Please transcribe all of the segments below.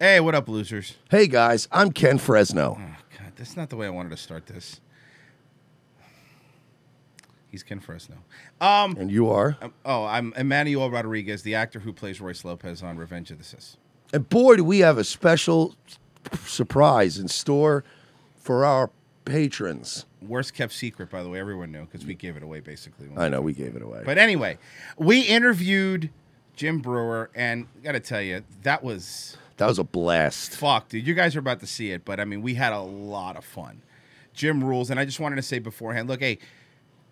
Hey, what up, losers? Hey guys, I'm Ken Fresno. Oh, God, that's not the way I wanted to start this. He's Ken Fresno. Um, And you are? um, oh, I'm Emmanuel Rodriguez, the actor who plays Royce Lopez on Revenge of the Sis. And boy, do we have a special surprise in store for our patrons. Worst kept secret, by the way. Everyone knew because we gave it away basically. I know we gave it away. But anyway, we interviewed Jim Breuer, and I got to tell you, that was that was a blast. fuck, dude. You guys are about to see it, but I mean, we had a lot of fun. Jim rules, and I just wanted to say beforehand, look, hey,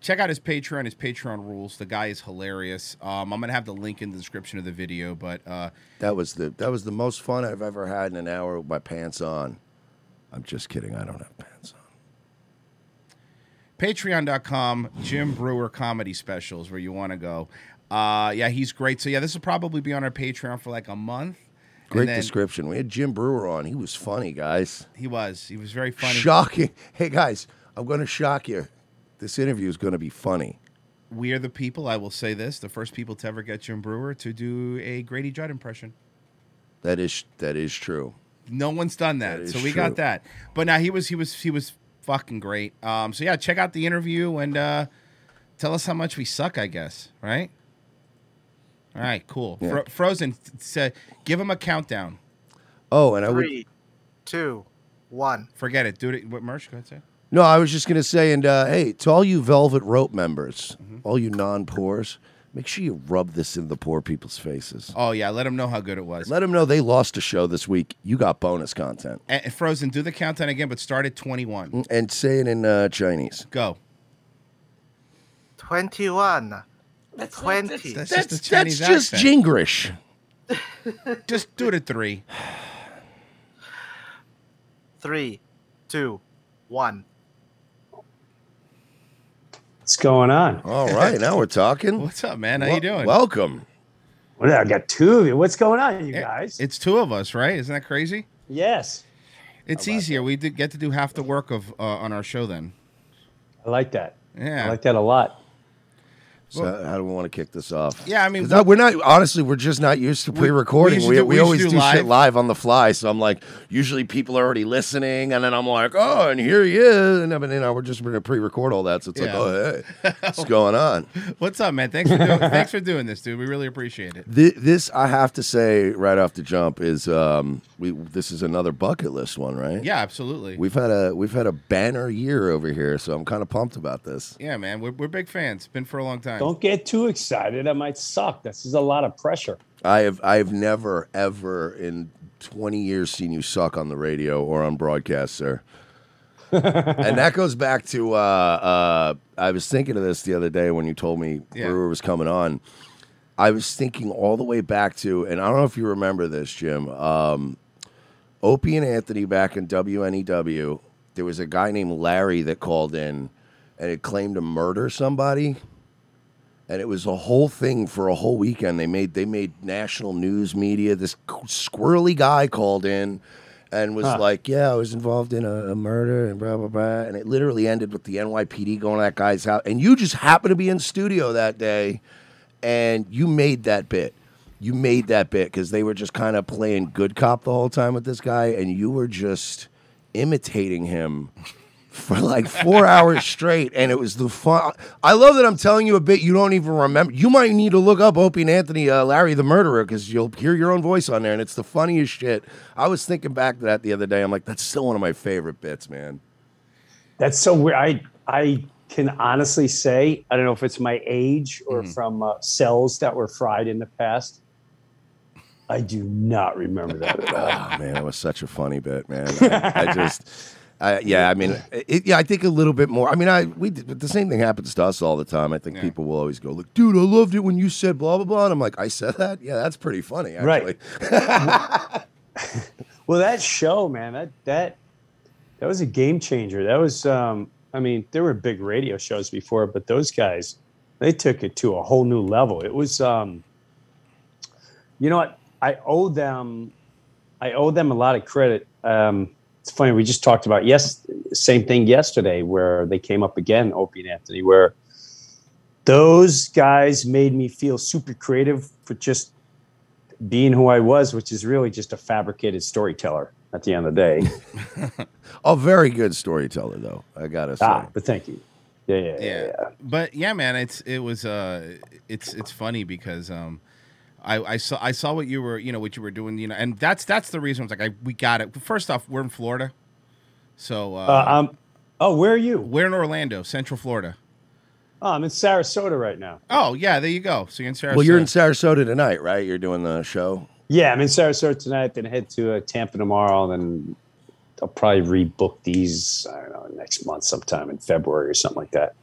check out his Patreon. His Patreon rules. The guy is hilarious. Um, I'm gonna have the link in the description of the video, but uh, That was the that was the most fun I've ever had in an hour with my pants on. I'm just kidding. I don't have pants on. patreon.com jim breuer comedy specials where you want to go uh yeah he's great so yeah this will probably be on our patreon for like a month Great then- description. We had Jim Breuer on. He was funny, guys. he was he was very funny Shocking. Hey guys, I'm going to shock you. This interview is going to be funny. we are the people i will say this the first people to ever get jim breuer to do a grady judd impression That is that is true. no one's done that, That so we true. got that but now he was he was he was fucking great um so yeah check out the interview and uh tell us how much we suck i guess right all right cool Yeah. Fro- frozen say give him a countdown Oh, and I would Three, two, one. Forget it. Do it. What Mersh? Go ahead. Say. No, I was just gonna say, and uh, hey, to all you Velvet Rope members, Mm-hmm. all you non-poors, make sure you rub this in the poor people's faces. Oh yeah, let them know how good it was. Let them know they lost a show this week. You got bonus content, And Frozen, do the countdown again, but start at twenty-one. and say it in uh, Chinese. Go. 21. 20. That's just That's, the that's just accent. Jingrish. Just do it at three. Three, two, one. What's going on? All right, now we're talking. What's up, man? How Wel- you doing? Welcome. What, I got two of you. What's going on, you guys? It's two of us, right? Isn't that crazy? yes, It's easier. We get to do half the work of uh, on our show then. I like that. Yeah. I like that a lot. So how do we want to kick this off? Yeah, I mean, 'Cause that- we're not honestly. We're just not used to pre-recording. used to We, do- we, we always do do, shit live. live on the fly. So I'm like, usually people are already listening, and then I'm like, oh, and here he is, and then you know, we're just going to pre-record all that. So it's Yeah. like, oh, hey, what's going on? What's up, man? Thanks for doing, thanks for doing this, dude. We really appreciate it. Thi- This I have to say right off the jump is um, we. This is another bucket list one, right? Yeah, absolutely. We've had a we've had a banner year over here, so I'm kind of pumped about this. yeah, man. We're, we're big fans. Been for a long time. Don't get too excited. I might suck. This is a lot of pressure. I have I have never ever in 20 years seen you suck on the radio or on broadcast, sir. and that goes back to uh, uh, I was thinking of this the other day when you told me Yeah. Breuer was coming on. I was thinking all the way back to, and I don't know if you remember this, Jim. Um, Opie and Anthony back in WNEW. There was a guy named Larry that called in and it claimed to murder somebody and it was a whole thing for a whole weekend. They made they made national news media. This squirrely guy called in and was Huh. like, "Yeah, I was involved in a, a murder and blah blah blah." And it literally ended with the NYPD going to that guy's house, and you just happened to be in studio that day, and you made that bit. You made that bit because they were just kind of playing good cop the whole time with this guy, and you were just imitating him for like four hours straight, and it was the fun. I love that I'm telling you a bit you don't even remember. You might need to look up Opie and Anthony, uh, Larry the Murderer, because you'll hear your own voice on there, and it's the funniest shit. I was thinking back to that the other day. I'm like, that's still one of my favorite bits, man. That's so weird. I I can honestly say I don't know if it's my age or from uh, cells that were fried in the past. I do not remember that at all. Oh man, that was such a funny bit, man. I, I just. I, yeah, I mean, it, yeah, I think a little bit more. I mean, I we did- but the same thing happens to us all the time. I think people will always go, "Look, dude, I loved it when you said blah blah blah," and I'm like, "I said that? Yeah, that's pretty funny, actually." Right. well, that show, man, that that that was a game changer. That was, um, I mean, there were big radio shows before, but those guys, they took it to a whole new level. It was, um, you know what? I owe them, I owe them a lot of credit. Um, it's funny. We just talked about yes, same thing yesterday, where they came up again, Opie and Anthony, where those guys made me feel super creative for just being who I was, which is really just a fabricated storyteller at the end of the day. A very good storyteller, though. I gotta say. ah, but thank you. Yeah, yeah, yeah. yeah. yeah. But yeah, man, it's it was uh it's it's funny because um I, I saw I saw what you were you know what you were doing you know and that's that's the reason I was like I, we got it. First off, we're in Florida, so uh, Uh, um, oh, where are you? we're in Orlando, Central Florida. Oh, I'm in Sarasota right now. Oh yeah, there you go. So you're in Sarasota. Well, you're in Sarasota tonight, right? You're doing the show. Yeah, I'm in Sarasota tonight. Then head to uh, Tampa tomorrow. Then I'll probably rebook these. I don't know next month, sometime in February or something like that.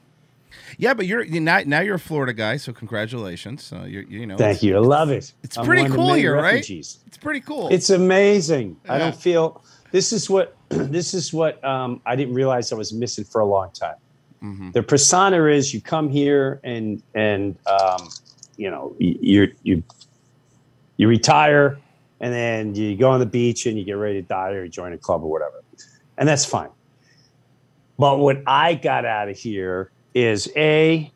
Yeah, but you're you now now you're a Florida guy, so congratulations. Uh, you're you know Thank you. I love it. It's I'm pretty one of the cool here, right? It's pretty cool. It's amazing. I don't feel this is what this is what um, I didn't realize I was missing for a long time. Mhm. The persona is you come here and and um, you know you you you you retire and then you go on the beach and you get ready to die or you join a club or whatever, and that's fine. But what I got out of here is a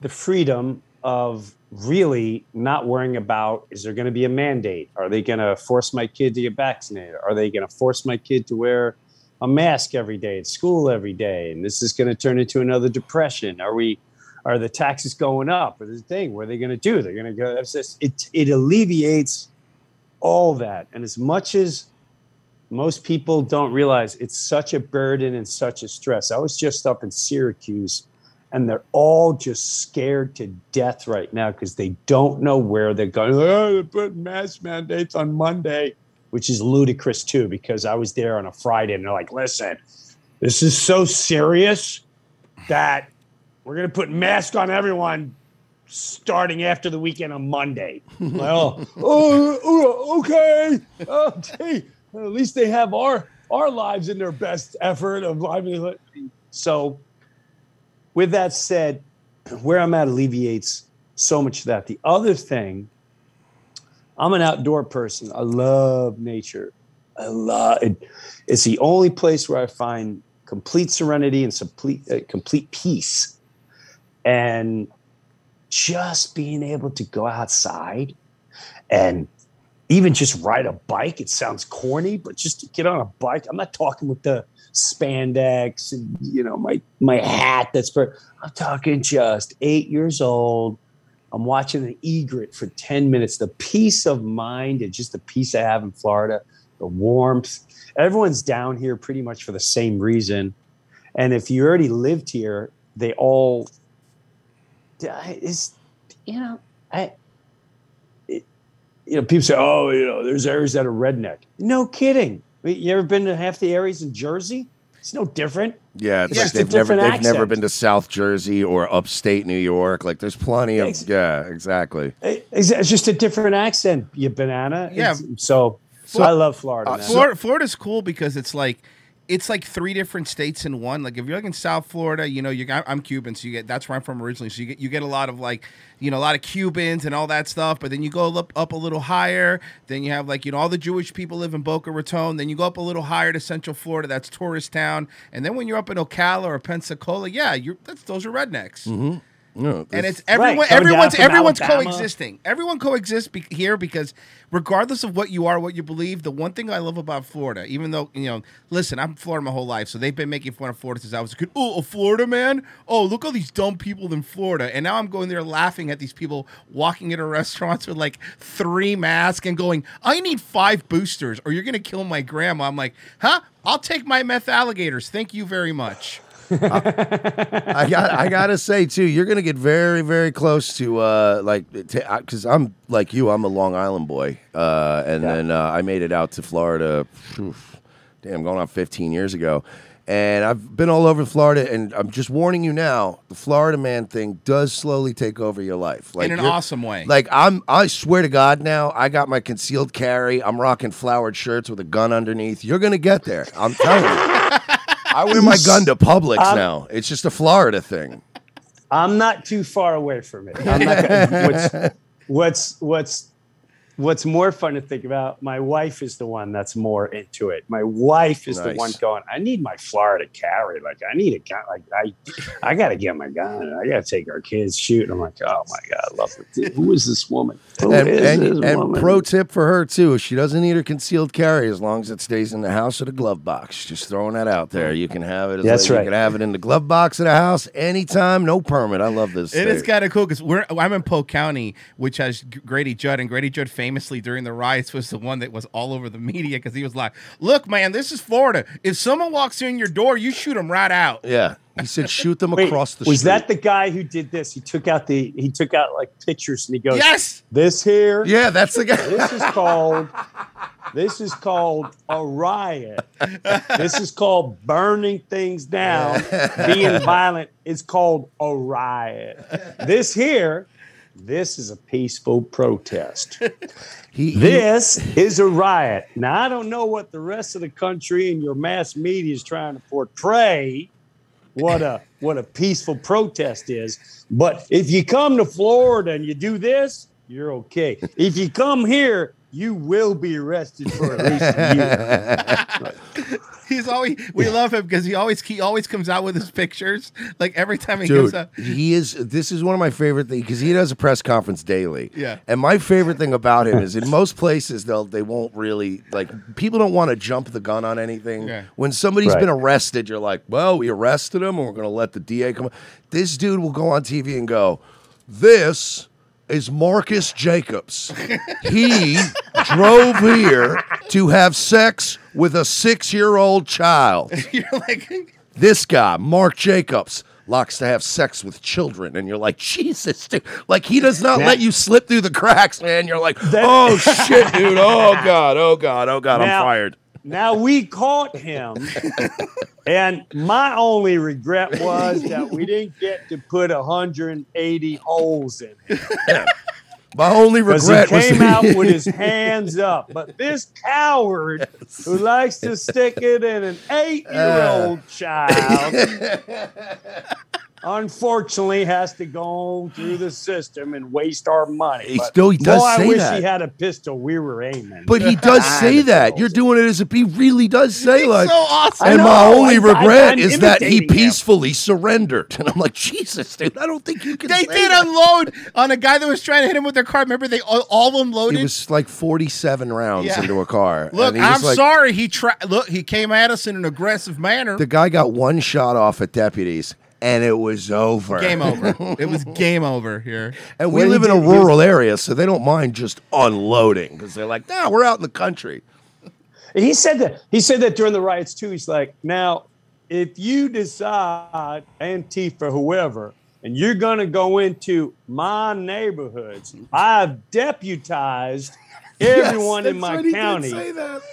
the freedom of really not worrying about is there going to be a mandate? Are they going to force my kid to get vaccinated? Are they going to force my kid to wear a mask every day at school every day? And this is going to turn into another depression. Are we? Are the taxes going up? Or the thing? What are they going to do? They're going to go. It. It alleviates all that. And as much as most people don't realize it's such a burden and such a stress. I was just up in Syracuse and they're all just scared to death right now because they don't know where they're going. Oh, they're putting mask mandates on Monday, which is ludicrous too, because I was there on a Friday and they're like, listen, this is so serious that we're going to put masks on everyone starting after the weekend on Monday. well, oh, oh, oh, okay. Oh, okay. At least they have our our lives in their best effort of livelihood. So, with that said, where I'm at alleviates so much of that. The other thing, I'm an outdoor person. I love nature. I love it. It's the only place where I find complete serenity and complete uh, complete peace. And just being able to go outside and even just ride a bike. It sounds corny, but just to get on a bike. I'm not talking with the spandex and you know my my hat that's for I'm talking just eight years old. I'm watching an egret for 10 minutes. The peace of mind and just the peace I have in Florida, the warmth. Everyone's down here pretty much for the same reason. And if you already lived here, they all is you know, I you know, people say, "Oh, you know, there's areas that are redneck." No kidding. You ever been to half the areas in Jersey? It's no different. Yeah, it's It's like just a they've never different they've never been to South Jersey or upstate New York. Like there's plenty of Ex- yeah, exactly. It's, it's just a different accent, you banana. Yeah. It's- so, So- I love Florida. uh, Florida, Florida's cool because it's like it's like three different states in one. Like if you're like in South Florida, you know, you got I'm Cuban, so you get that's where I'm from originally. So you get you get a lot of like, you know, a lot of Cubans and all that stuff. But then you go up up a little higher. Then you have like you know all the Jewish people live in Boca Raton. Then you go up a little higher to Central Florida. That's tourist town. And then when you're up in Ocala or Pensacola, yeah, you're that's those are rednecks. Mm-hmm. No, And it's everyone. Right, everyone's everyone's Alabama. coexisting. Everyone coexists be- here because, regardless of what you are, what you believe, the one thing I love about Florida, even though you know, listen, I'm from Florida my whole life, so they've been making fun of Florida since I was a kid. Oh, a Florida man! Oh, look all these dumb people in Florida, and now I'm going there laughing at these people walking into restaurants with like three masks and going, "I need five boosters, or you're gonna kill my grandma." I'm like, huh? I'll take my meth alligators. Thank you very much. I got I gotta say too, you're gonna get very very close to uh like because I'm like you, I'm a Long Island boy, uh, and Yeah. then uh, I made it out to Florida. phew, Damn, going on 15 years ago. And I've been all over Florida, and I'm just warning you now: the Florida man thing does slowly take over your life, like in an awesome way. Like I'm, I swear to God, now I got my concealed carry. I'm rocking flowered shirts with a gun underneath. You're gonna get there. I'm telling you. I wear my gun to Publix Um, now. It's just a Florida thing. I'm not too far away from it. I'm not gonna, what's, what's what's what's more fun to think about, my wife is the one that's more into it. My wife is the one going, I need my Florida carry. Like I need a gun. Like I I gotta get my gun. I gotta take our kids shooting. I'm like, oh my God, I love it. Who is this woman? Who and, is and, this and pro tip for her too: she doesn't need her concealed carry as long as it stays in the house or the glove box. Just throwing that out there. You can have it. As That's You right. can have it in the glove box of the house anytime, no permit. I love this. It is kind of cool because we're I'm in Polk County, which has Grady Judd, and Grady Judd famously during the riots was the one that was all over the media because he was like, "Look, man, this is Florida. If someone walks in your door, you shoot them right out." Yeah, he said shoot them Wait, across the street. was street. that the guy who did this? He took out the he took out like pictures and he goes, Yes. This here, Yeah, that's the guy. this is called this is called a riot. This is called burning things down, being violent. It's called a riot. This here, this is a peaceful protest. He, he- This is a riot. Now I don't know what the rest of the country and your mass media is trying to portray what a what a peaceful protest is. But if you come to Florida and you do this, you're okay. If you come here, you will be arrested for at least a year. He's always we love him because he always he always comes out with his pictures. Like every time he Dude, goes out. he is. This is one of my favorite things because he does a press conference daily. Yeah. And my favorite thing about him is in most places they'll they won't really like people don't want to jump the gun on anything. Yeah. When somebody's Right. been arrested, you're like, well, we arrested him, and we're gonna let the DA come. This dude will go on TV and go, this. Is Marcus Jacobs. He drove here to have sex with a six year old child. You're like, This guy, Mark Jacobs, likes to have sex with children, and you're like, Jesus, dude. Like he does not Now- let you slip through the cracks, man. You're like, oh shit, dude. Oh god, oh god, oh god, I'm Now- fired. Now we caught him, and my only regret was that we didn't get to put 180 holes in him. My only regret was he came out with his hands up. But this coward who likes to stick it in an eight-year-old uh. child, unfortunately, has to go through the system and waste our money. He But still- he does boy, I wish that. he had a pistol. We were aiming. But he does say that. You're doing it as if he really does say He's like so awesome. And my only I- I- regret I'm is that he imitating him. peacefully surrendered. And I'm like, Jesus, dude, I don't think you can they say did that. unload on a guy that was trying to hit him with their car. Remember, they all, all unloaded. It was like 47 rounds Yeah. into a car. Look, and he I'm like, sorry. He tried. look. He came at us in an aggressive manner. The guy got one shot off at deputies, and it was over. game over. it was game over here. And we When live in a did- he rural area, so they don't mind just unloading because they're like, "Nah, we're out in the country." He said that. He said that during the riots too. He's like, now, if you decide Antifa, whoever, and you're going to go into my neighborhoods, I've deputized everyone in my county,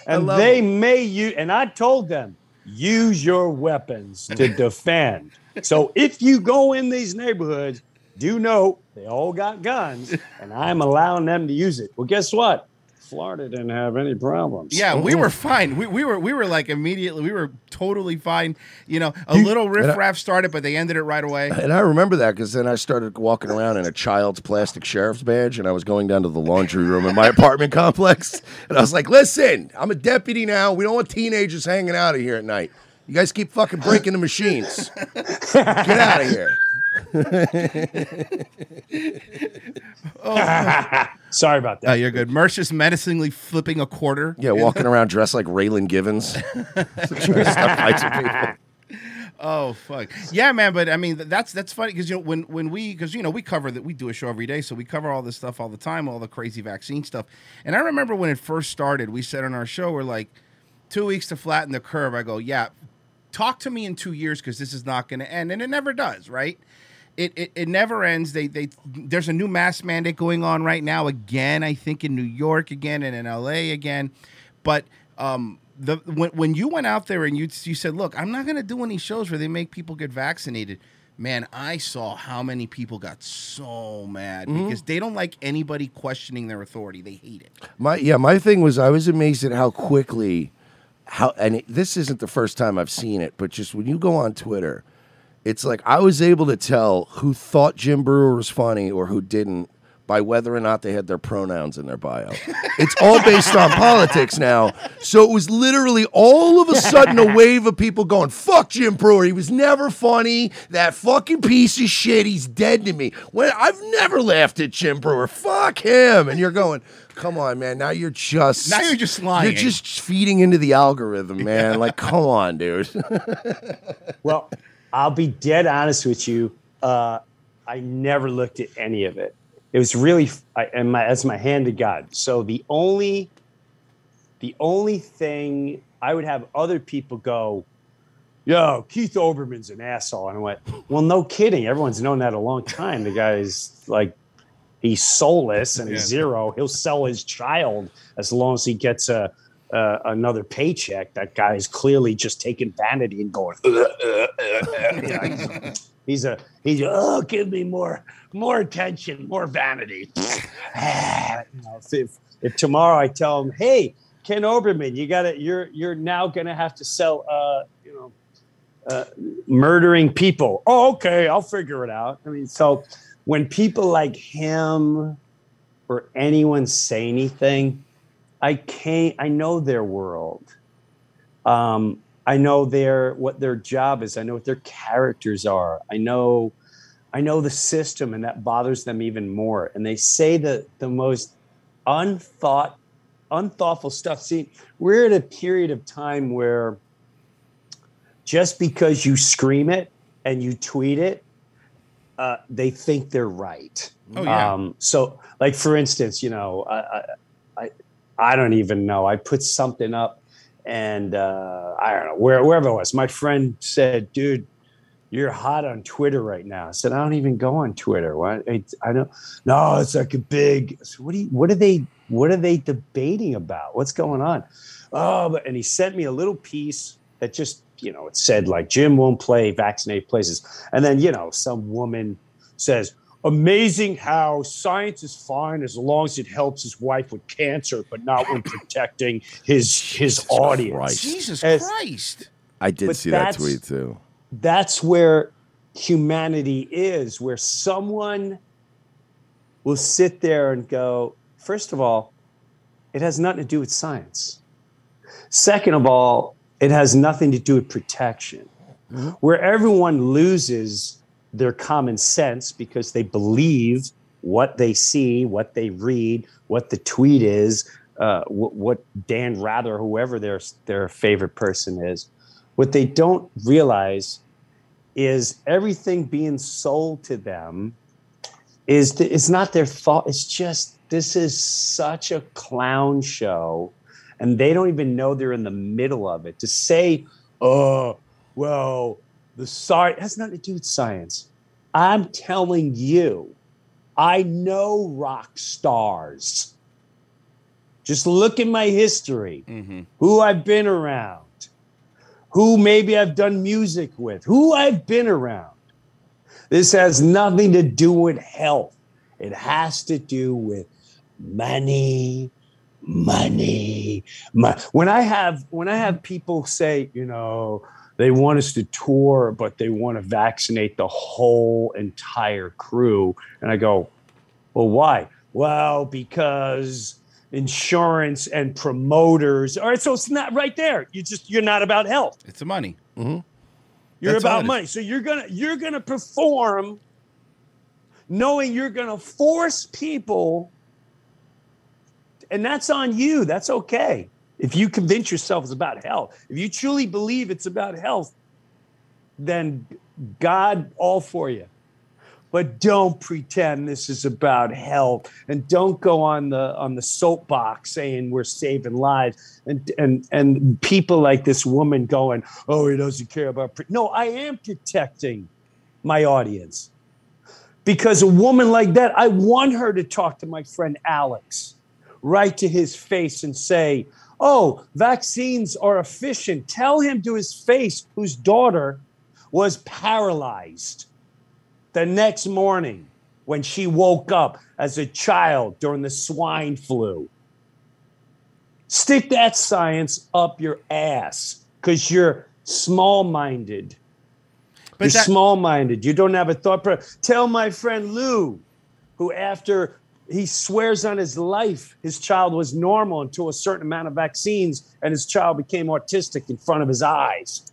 and they may use. And I told them, use your weapons to defend. So if you go in these neighborhoods, do know they all got guns, and I'm allowing them to use it. Well, guess what? Florida didn't have any problems. Yeah, we were fine. We, we were we were like immediately. We were totally fine. You know, a little riffraff started, but they ended it right away. And I remember that because then I started walking around in a child's plastic sheriff's badge, and I was going down to the laundry room in my apartment complex, and I was like, "Listen, I'm a deputy now. We don't want teenagers hanging out of here at night. You guys keep fucking breaking the machines. Get out of here." oh. Sorry about that. Oh, you're good. Merch is menacingly flipping a quarter. Yeah, walking around dressed like Raylan Givens. Trying to stop fights with people. Oh fuck. Yeah, man. But I mean, that's that's funny because you know when when we because you know we cover that we do a show every day, so we cover all this stuff all the time, all the crazy vaccine stuff. And I remember when it first started, we said on our show, we're like, two weeks to flatten the curve. I go, yeah, talk to me in two years because this is not going to end, and it never does, right? It, it, it never ends. They they there's a new mask mandate going on right now again. I think in New York again and in L.A. again, but um the when when you went out there and you you said, look, I'm not going to do any shows where they make people get vaccinated. Man, I saw how many people got so mad because they don't like anybody questioning their authority. They hate it. My yeah, my thing was I was amazed at how quickly how and it, this isn't the first time I've seen it, but just when you go on Twitter, it's like I was able to tell who thought Jim Breuer was funny or who didn't by whether or not they had their pronouns in their bio. it's all based on politics now. So it was literally all of a sudden a wave of people going, fuck Jim Breuer. He was never funny. That fucking piece of shit. He's dead to me. When I've never laughed at Jim Breuer. Fuck him. And you're going, come on, man. Now you're just Now you're just lying. You're just feeding into the algorithm, man. Like, come on, dude. Well, I'll be dead honest with you. Uh, I never looked at any of it. It was really, I, and my, that's my hand to God. So the only, the only thing I would have other people go, "Yo, Keith Olbermann's an asshole," and I went, "Well, no kidding. Everyone's known that a long time. The guy's like, he's soulless and Yeah. zero. He'll sell his child as long as he gets a." Uh, another paycheck. That guy is clearly just taking vanity and going. "Uh, uh, uh, uh." He's, he's a he's a, oh give me more more attention more vanity if, if, if tomorrow i tell him hey ken olbermann you gotta you're you're now gonna have to sell uh you know uh, murdering people oh okay i'll figure it out i mean so when people like him or anyone say anything i can't i know their world um, I know their what their job is. I know what their characters are. I know, I know the system, and that bothers them even more. And they say the the most unthought, unthoughtful stuff. See, we're at a period of time where just because you scream it and you tweet it, uh, they think they're right. Oh, yeah. Um, so, like for instance, you know, I, I, I, don't even know. I put something up, and uh, I don't know where wherever it was. My friend said, "Dude, you're hot on Twitter right now." I said, "I don't even go on Twitter. What? I, I don't. No, it's like a big. Said, what do you? What are they? What are they debating about? What's going on?" Oh, but and he sent me a little piece that just you know it said like Jim won't play vaccinate places, and then you know some woman says. Amazing how science is fine as long as it helps his wife with cancer, but not when protecting his his audience. Christ. Jesus As- Christ. I did see that tweet too. That's where humanity is, where someone will sit there and go, first of all, it has nothing to do with science. Second of all, it has nothing to do with protection. Where everyone loses their common sense because they believe what they see, what they read, what the tweet is, uh, what, what Dan Rather, whoever their their favorite person is. What they don't realize is everything being sold to them is th- it's not their thought. It's just this is such a clown show, and they don't even know they're in the middle of it. To say, "Oh, well, the science has nothing to do with science." I'm telling you, I know rock stars. Just look at my history, Mm-hmm. who I've been around, who maybe I've done music with, who I've been around. This has nothing to do with health. It has to do with money, money, money. When I have when I have people say, you know, they want us to tour, but they want to vaccinate the whole entire crew, and I go, well, why? Well, because insurance and promoters. All right, so it's not right there. You just you're not about health. It's the money. Mm-hmm. You're That's about money. So you're gonna you're gonna perform knowing you're gonna force people, and that's on you. That's okay. If you convince yourself it's about health, if you truly believe it's about health, then God all for you. But don't pretend this is about health, and don't go on the on the soapbox saying we're saving lives, and and and people like this woman going, "Oh, he doesn't care about." Pre-. No, I am protecting my audience because a woman like that, I want her to talk to my friend Alex, right to his face, and say, "Oh, vaccines are efficient." Tell him to his face, whose daughter was paralyzed the next morning when she woke up as a child during the swine flu. Stick that science up your ass because you're small minded. You're that- small minded. You don't have a thought. Pro- Tell my friend Lou, who after he swears on his life his child was normal until a certain amount of vaccines and his child became autistic in front of his eyes.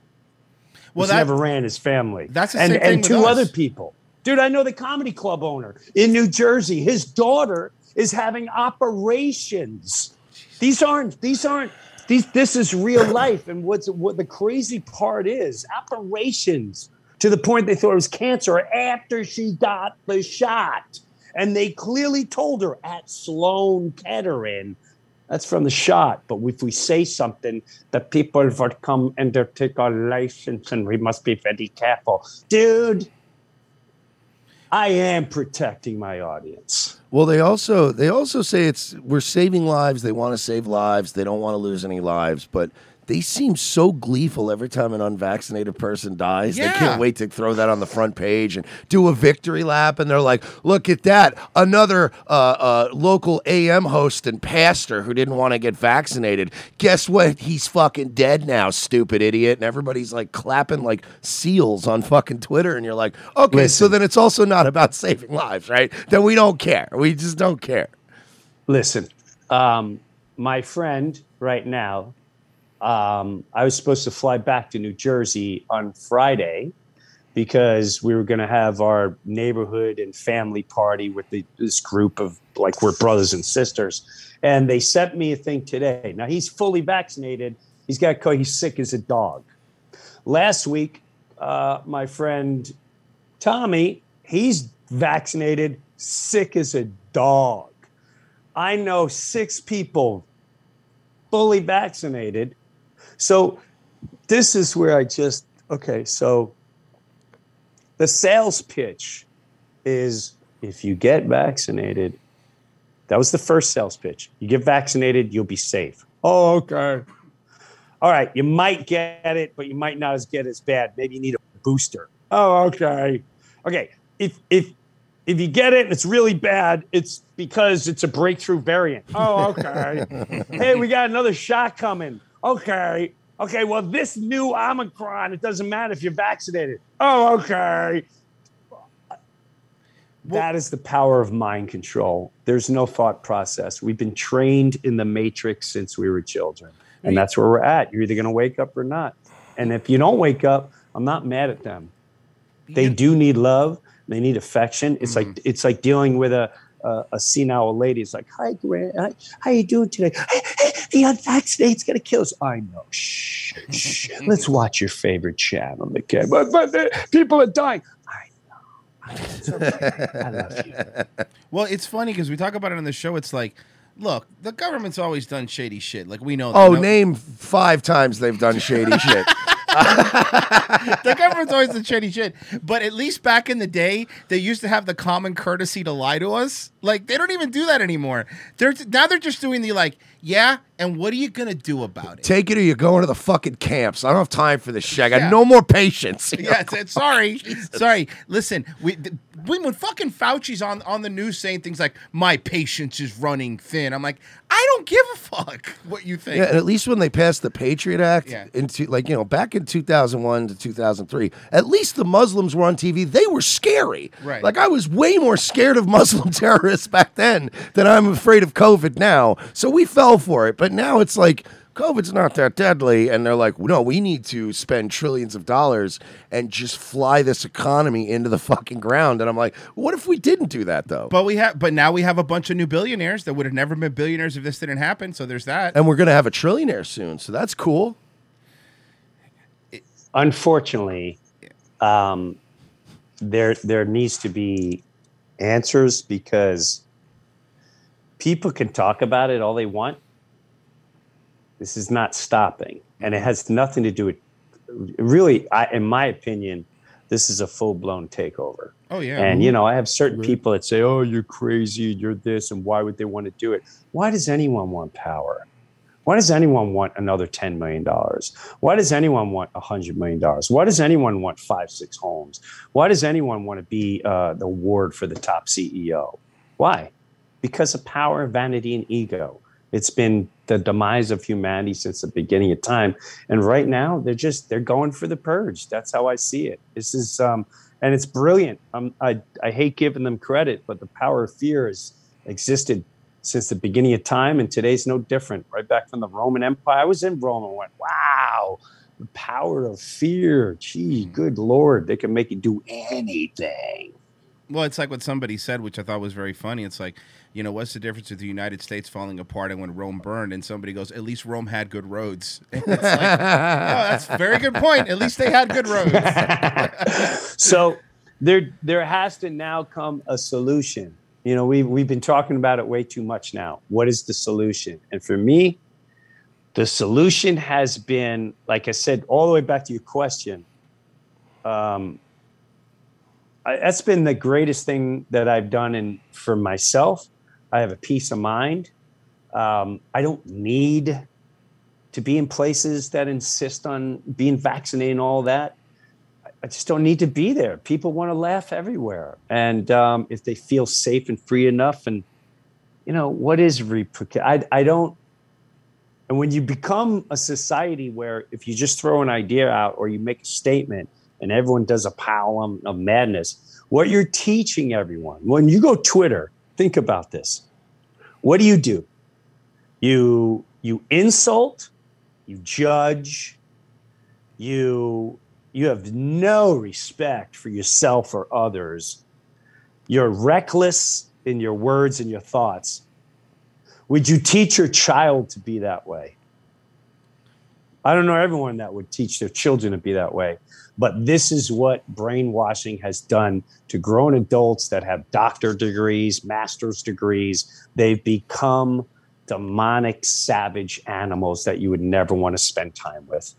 Well, that- never ran his family. That's the and same thing and two us. other people. Dude, I know the comedy club owner in New Jersey. His daughter is having operations. These aren't these aren't these this is real life. And what's what the crazy part is operations to the point they thought it was cancer after she got the shot. And they clearly told her at Sloan Kettering, that's from the shot. But if we say something, the people will come and they'll take our license, and we must be very careful. Dude, I am protecting my audience. Well, they also they also say it's we're saving lives. They want to save lives. They don't want to lose any lives, but they seem so gleeful every time an unvaccinated person dies. They can't wait to throw that on the front page and do a victory lap. And they're like, "Look at that! Another uh, uh, local AM host and pastor who didn't want to get vaccinated. Guess what? He's fucking dead now, stupid idiot!" And everybody's like clapping like seals on fucking Twitter. And you're like, "Okay, so then it's also not about saving lives, right? Then we don't care. We just don't care." Listen, um, my friend right now, um, I was supposed to fly back to New Jersey on Friday because we were going to have our neighborhood and family party with the, this group of like we're brothers and sisters. And they sent me a thing today. Now he's fully vaccinated. He's got co- he's sick as a dog. Last week, uh, my friend Tommy, he's vaccinated, sick as a dog. I know six people fully vaccinated. So this is where I just okay, so the sales pitch is if you get vaccinated, that was the first sales pitch. You get vaccinated, you'll be safe. Oh, okay. All right, you might get it, but you might not as get as bad. Maybe you need a booster. Oh, okay. Okay. If if if you get it and it's really bad, it's because it's a breakthrough variant. Oh, okay. hey, we got another shot coming. Okay. Okay. Well, this new Omicron, it doesn't matter if you're vaccinated. Oh, okay. that is the power of mind control. There's no thought process. We've been trained in the matrix since we were children. And that's where we're at. You're either going to wake up or not. And if you don't wake up, I'm not mad at them. They do need love. They need affection. It's like mm-hmm. it's like dealing with a a, a senile lady. It's like, hi, Grant. How you doing today? The unvaccinated's gonna kill us. I know. Shh, shh. Let's watch your favorite channel, McKay. But but the, people are dying. I know. It's okay. I love you. Well, it's funny because we talk about it on the show. It's like, look, the government's always done shady shit. Like we know. Oh, no- name five times they've done shady shit. the government's always done shady shit. But at least back in the day, they used to have the common courtesy to lie to us. Like they don't even do that anymore. They're now they're just doing the like, yeah, and what are you gonna do about it? Take it or you're going to the fucking camps. I don't have time for this shit. I got Yeah. no more patience. yeah, it's, it's- sorry, sorry. Listen, we th- when, when fucking Fauci's on on the news saying things like my patience is running thin, I'm like, I don't give a fuck what you think. Yeah, and at least when they passed the Patriot Act Yeah. into like you know back in 2001 to 2003, at least the Muslims were on TV. They were scary. Right. Like I was way more scared of Muslim terrorists back then than I'm afraid of COVID now. So we fell for it. But now it's like COVID's not that deadly, and they're like, no, we need to spend trillions of dollars and just fly this economy into the fucking ground. And I'm like, what if we didn't do that though? But we have, but now we have a bunch of new billionaires that would have never been billionaires if this didn't happen. So there's that. and we're gonna have a trillionaire soon, so that's cool. unfortunately, um, there there needs to be answers because people can talk about it all they want. This is not stopping, and it has nothing to do with really. I, in my opinion, this is a full blown takeover. Oh yeah. And you know, I have certain people that say, "Oh, you're crazy, you're this," and why would they want to do it? Why does anyone want power? Why does anyone want another ten million dollars? Why does anyone want hundred million dollars? Why does anyone want five, six homes? Why does anyone want to be uh, the ward for the top CEO? Why? Because of power, vanity, and ego. It's been the demise of humanity since the beginning of time, and right now they're just they're going for the purge. That's how I see it. This is um, and it's brilliant. Um, I I hate giving them credit, but the power of fear has existed since the beginning of time, and today's no different. Right back from the Roman Empire, I was in Rome and went, "Wow, the power of fear! Gee, good lord, they can make you do anything." Well, it's like what somebody said, which I thought was very funny. It's like, you know, what's the difference with the United States falling apart and when Rome burned? And somebody goes, at least Rome had good roads. And it's like, oh, that's a very good point. At least they had good roads. so there there has to now come a solution. You know, we we've been talking about it way too much now. What is the solution? And for me, the solution has been, like I said, all the way back to your question. Um, I, that's been the greatest thing that I've done in for myself. I have a peace of mind. Um, I don't need to be in places that insist on being vaccinated and all that. I just don't need to be there. People want to laugh everywhere, and um, if they feel safe and free enough, and you know what is repercussion? I, I don't. And when you become a society where if you just throw an idea out or you make a statement and everyone does a pile of madness, what you're teaching everyone when you go Twitter, think about this. What do you do? You you insult, you judge, you you have no respect for yourself or others. You're reckless in your words and your thoughts. Would you teach your child to be that way? I don't know everyone that would teach their children to be that way, but this is what brainwashing has done to grown adults that have doctor degrees, master's degrees. They've become demonic, savage animals that you would never want to spend time with.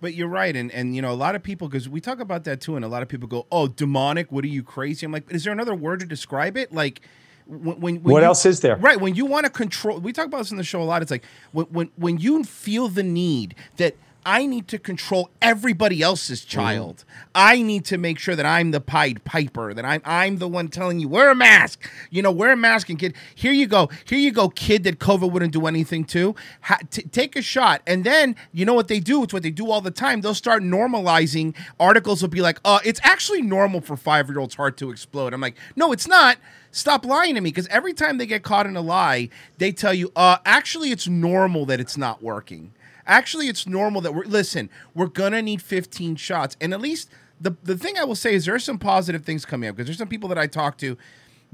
But you're right, and and you know a lot of people because we talk about that too, and a lot of people go, "Oh, demonic! What are you crazy?" I'm like, is there another word to describe it? Like, when, when, when What you- else is there? Right, when you want to control, we talk about this in the show a lot. It's like when when when you feel the need that I need to control everybody else's child. I need to make sure that I'm the Pied Piper, that I'm I'm the one telling you wear a mask. You know, wear a mask and kid. Here you go. Here you go, kid. That COVID wouldn't do anything to. Ha- t- take a shot, and then you know what they do. It's what they do all the time. They'll start normalizing. Articles will be like, "Uh, it's actually normal for five year olds' heart to explode." I'm like, no, it's not. Stop lying to me because every time they get caught in a lie, they tell you, uh, actually, it's normal that it's not working. Actually, it's normal that we're listen, we're gonna need 15 shots. And at least the the thing I will say is there are some positive things coming up because there's some people that I talk to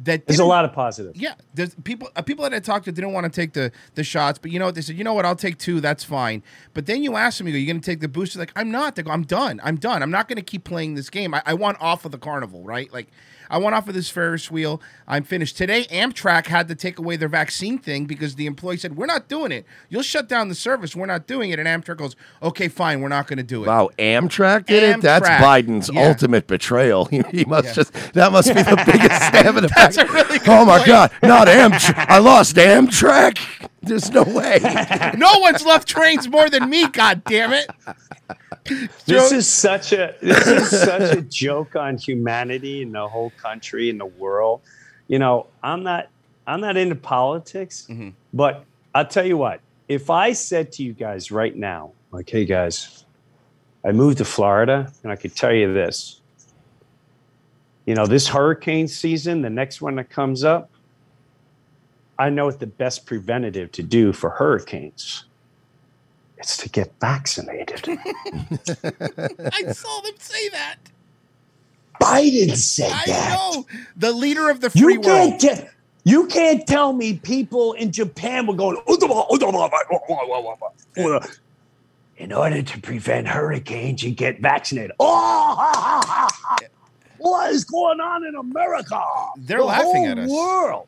that There's a lot of positive. yeah, there's people uh, people that I talked to didn't want to take the the shots, but you know what they said? You know what? I'll take two. That's fine. But then you ask them, you go, "You going to take the booster?" Like, I'm not. They go, "I'm done. I'm done. I'm not to keep playing this game. I, I want off of the carnival, right? Like, I went off of this Ferris wheel. I'm finished." Today, Amtrak had to take away their vaccine thing because the employee said, "We're not doing it. You'll shut down the service. We're not doing it." And Amtrak goes, "Okay, fine. We're not going to do it." Wow, Amtrak did it. That's Biden's Yeah. ultimate betrayal. He, he must Yeah. just that must be the biggest stab in the back. Really oh my point. God, not Amtrak. I lost Amtrak. There's no way. no one's left trains more than me. God damn it! This is such a this is such a joke on humanity and the whole country and the world. You know, I'm not I'm not into politics, Mm-hmm. but I'll tell you what. If I said to you guys right now, like, hey guys, I moved to Florida and I could tell you this. You know, this hurricane season, the next one that comes up, I know what the best preventative to do for hurricanes. It's to get vaccinated. I saw them say that. Biden said I that. know the leader of the free You world. can't te- you can't tell me people in Japan were going in order to prevent hurricanes, you get vaccinated. Oh, what is going on in America? They're The laughing whole at us. World.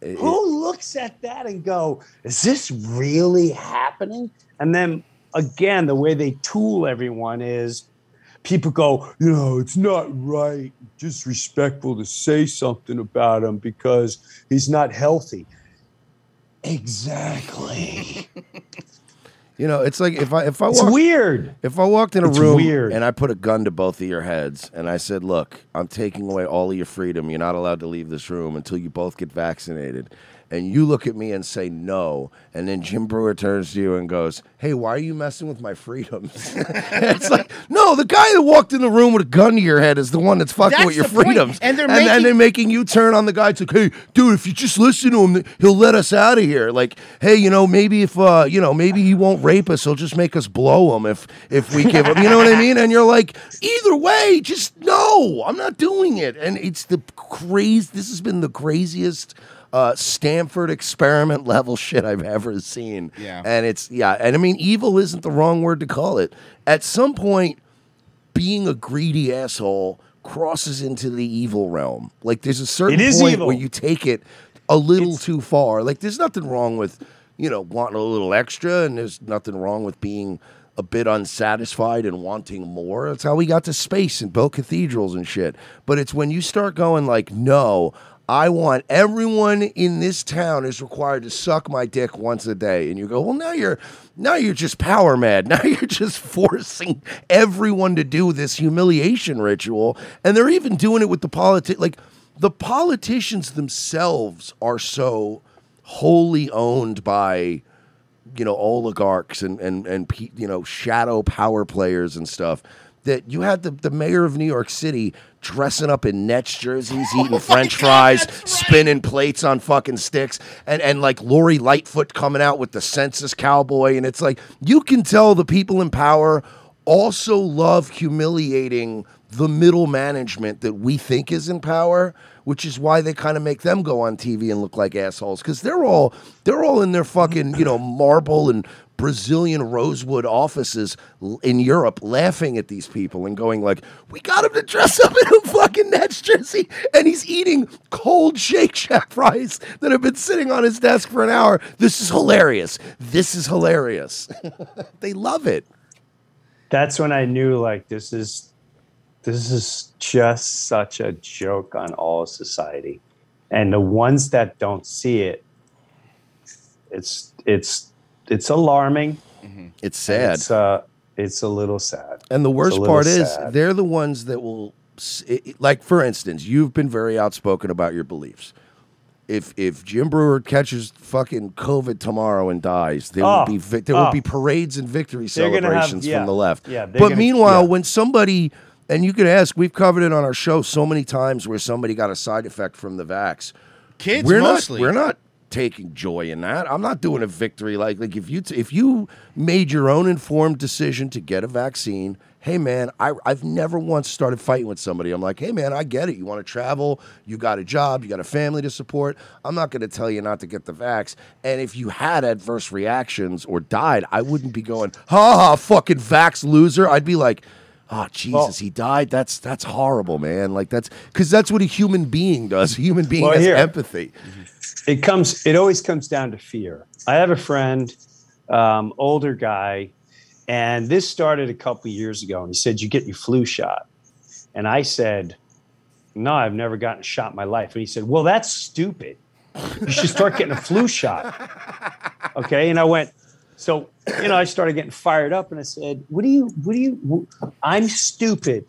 It- Who looks at that and go, "Is this really happening?" And then again, the way they tool everyone is people go, you know, it's not right, disrespectful to say something about him because he's not healthy. Exactly. You know, it's like if I if I It's walk, weird. if I walked in a It's room weird. and I put a gun to both of your heads and I said, "Look, I'm taking away all of your freedom. You're not allowed to leave this room until you both get vaccinated." And you look at me and say no, and then Jim Breuer turns to you and goes, "Hey, why are you messing with my freedoms?" it's like, no, the guy that walked in the room with a gun to your head is the one that's fucking That's with your point. freedoms, And they're and, making- they're making you turn on the guy. It's like, hey, dude, if you just listen to him, he'll let us out of here. Like, hey, you know, maybe if uh, you know, maybe he won't rape us. He'll just make us blow him if if we give him. You know what I mean? And you're like, either way, just no, I'm not doing it. And it's the crazy. This has been the craziest. Uh, Stanford experiment level shit I've ever seen. Yeah. And it's, yeah. And I mean, evil isn't the wrong word to call it. At some point, being a greedy asshole crosses into the evil realm. Like there's a certain point evil. where you take it a little too far. Like there's nothing wrong with, you know, wanting a little extra, and there's nothing wrong with being a bit unsatisfied and wanting more. That's how we got to space and built cathedrals and shit. But it's when you start going like, no, I want everyone in this town is required to suck my dick once a day. And you go, well, now you're now you're just power mad. Now you're just forcing everyone to do this humiliation ritual. And they're even doing it with the politi like the politicians themselves are so wholly owned by you know oligarchs and and and you know shadow power players and stuff that you had the, the mayor of New York City dressing up in Nets jerseys, eating French fries, spinning plates on fucking sticks, and, and like Lori Lightfoot coming out with the census cowboy. And it's like, you can tell the people in power also love humiliating the middle management that we think is in power which is why they kind of make them go on TV and look like assholes because they're all they're all in their fucking you know marble and Brazilian rosewood offices in Europe laughing at these people and going like we got him to dress up in a fucking Nets jersey and he's eating cold Shake Shack fries that have been sitting on his desk for an hour. This is hilarious. This is hilarious. They love it. That's when I knew like this is this is just such a joke on all of society. And the ones that don't see it, it's it's it's alarming. it's sad It's uh it's a little sad. And the worst little part is, they're the ones that will, s- i- i- like for instance, you've been very outspoken about your beliefs. If if Jim Breuer catches fucking COVID tomorrow and dies, there Oh, will be vi- there will oh. be parades and victory They're gonna have- celebrations yeah, from the left. yeah, but gonna- meanwhile, yeah. when somebody and you could ask, we've covered it on our show so many times where somebody got a side effect from the vax. Kids we're mostly. not we're not taking joy in that. I'm not doing a victory like like if you t- if you made your own informed decision to get a vaccine. Hey man, I, I've never once started fighting with somebody. I'm like, hey man, I get it. You want to travel, you got a job, you got a family to support. I'm not going to tell you not to get the vax. And if you had adverse reactions or died, I wouldn't be going, ha ha, fucking vax loser. I'd be like, oh Jesus, he died. That's that's horrible, man. Like that's because that's what a human being does. A human being Well, has here- empathy. it comes it always comes down to fear i have a friend um, older guy and this started a couple years ago and he said you get your flu shot and i said no i've never gotten a shot in my life and he said well that's stupid you should start getting a flu shot okay and i went so you know i started getting fired up and i said what do you what do you i'm stupid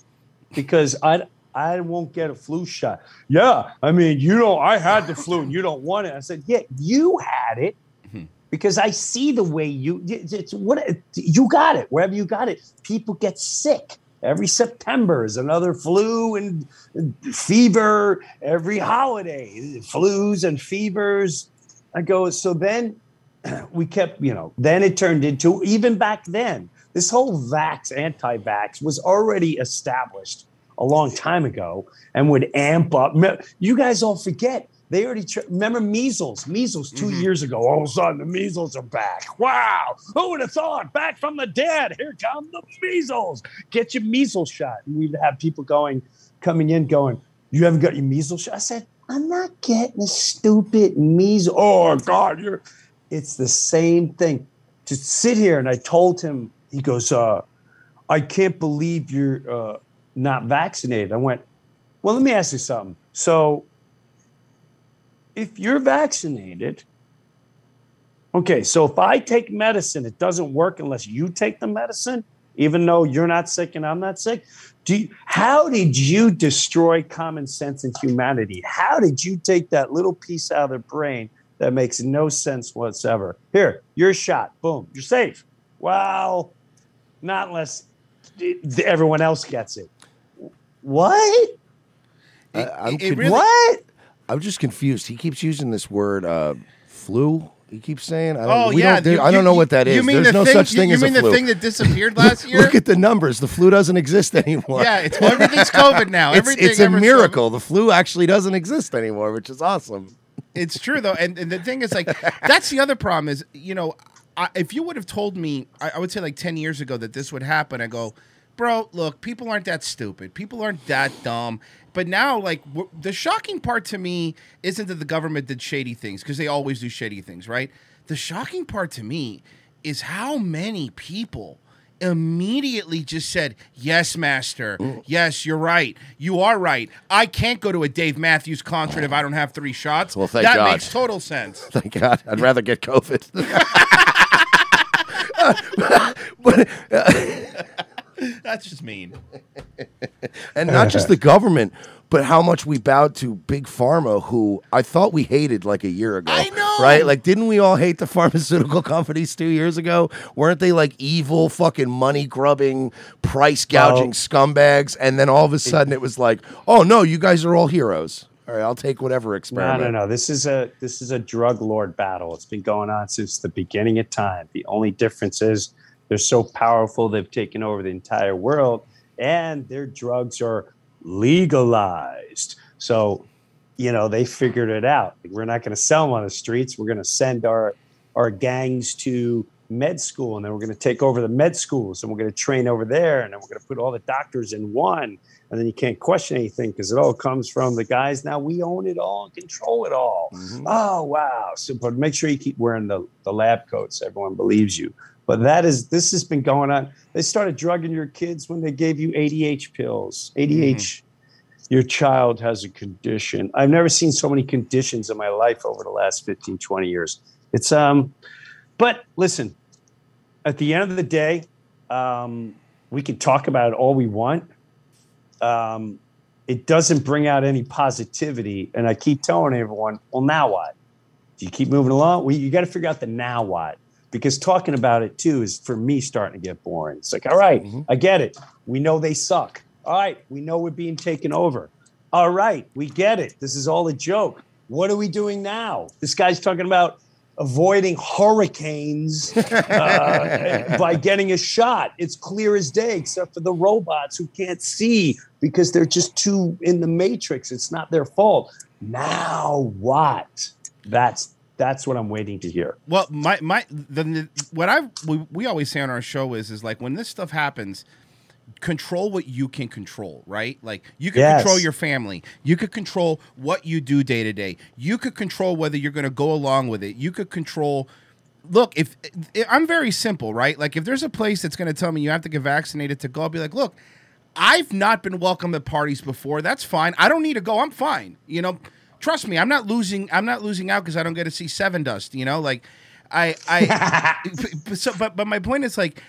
because i I won't get a flu shot. Yeah, I mean, you know, I had the flu and you don't want it. I said, yeah, you had it mm-hmm. because I see the way you. It's it's what you got it wherever you got it. People get sick every September is another flu and fever. Every holiday, flus and fevers. I go. So then we kept, you know. Then it turned into even back then. This whole vax, anti-vax, was already established a long time ago and would amp up. You guys all forget. They already tr- remember measles. Measles 2 mm-hmm. years ago. All of a sudden, the measles are back. Wow! Who would have thought? Back from the dead. Here come the measles. Get your measles shot. And we'd have people going, coming in, going, "You haven't got your measles shot." I said, "I'm not getting a stupid measles." Oh God, you're. It's the same thing. To sit here and I told him, he goes, uh, "I can't believe you're." Uh, not vaccinated. I went, well, let me ask you something. So, if you're vaccinated, okay, so if I take medicine, it doesn't work unless you take the medicine, even though you're not sick and I'm not sick. Do you, how did you destroy common sense and humanity? How did you take that little piece out of their brain That makes no sense whatsoever. Here, your shot. Boom, you're safe. Well, not unless everyone else gets it. What? I, I'm it con- really- What? I'm just confused. He keeps using this word uh, flu. He keeps saying. I don't, Oh we yeah, don't, there- you- I don't you- know what that is. You mean There's the no thing, such thing you as mean the thing that disappeared last year? Look at the numbers. The flu doesn't exist anymore. yeah, it's everything's COVID now. it's, Everything it's a ever is COVID. miracle. The flu actually doesn't exist anymore, which is awesome. It's true though, and, and the thing is, like, that's the other problem is, you know, I, if you would have told me, I, I would say like ten years ago that this would happen, I go, bro, look, people aren't that stupid, people aren't that dumb. But now, like, w- the shocking part to me isn't that the government did shady things because they always do shady things, right? The shocking part to me is how many people immediately just said, Yes, master. Mm. Yes, you're right. You are right. I can't go to a Dave Matthews concert if I don't have three shots. Well, thank that God. makes total sense. Thank God. I'd rather get COVID. but That's just mean. and not just the government, but how much we bowed to big pharma, who I thought we hated like a year ago. I know. right? Like, didn't we all hate the pharmaceutical companies two years ago? Weren't they like evil, fucking money grubbing, price gouging Well- scumbags? And then all of a sudden, it was like, oh no, you guys are all heroes. All right, I'll take whatever experiment. No, no, no. This is a this is a drug lord battle. It's been going on since the beginning of time. The only difference is they're so powerful they've taken over the entire world, and their drugs are legalized. So, you know, they figured it out. We're not going to sell them on the streets. We're going to send our our gangs to med school, and then we're going to take over the med schools, and we're going to train over there, and then we're going to put all the doctors in one and then you can't question anything because it all comes from the guys. Now we own it all and control it all. Mm-hmm. Oh wow! So, but make sure you keep wearing the the lab coats. Everyone believes you. But that is this has been going on. They started drugging your kids when they gave you ADH pills. ADH. Your child has a condition. I've never seen so many conditions in my life over the last 15, 20 years. It's um, but listen, at the end of the day, um, we can talk about it all we want um, it doesn't bring out any positivity. And I keep telling everyone, well, now what? Do you keep moving along? Well, you got to figure out the now what. Because talking about it too is for me starting to get boring. It's like, all right, I get it. We know they suck. All right, we know we're being taken over. All right, we get it. This is all a joke. What are we doing now? This guy's talking about avoiding hurricanes uh, by getting a shot. It's clear as day, except for the robots who can't see because they're just too in the matrix. It's not their fault. Now what? That's that's what I'm waiting to hear. Well, my my the, the what I we, we always say on our show is is like when this stuff happens, control what you can control, right? Like you can Yes. control your family, you could control what you do day to day, you could control whether you're going to go along with it, you could control. Look, if, if I'm very simple, right? Like if there's a place that's going to tell me you have to get vaccinated to go, I'll be like, look, I've not been welcome at parties before. That's fine. I don't need to go. I'm fine. You know, trust me. I'm not losing. I'm not losing out because I don't get to see Sevendust. You know, like I, I. but, so, but but my point is like.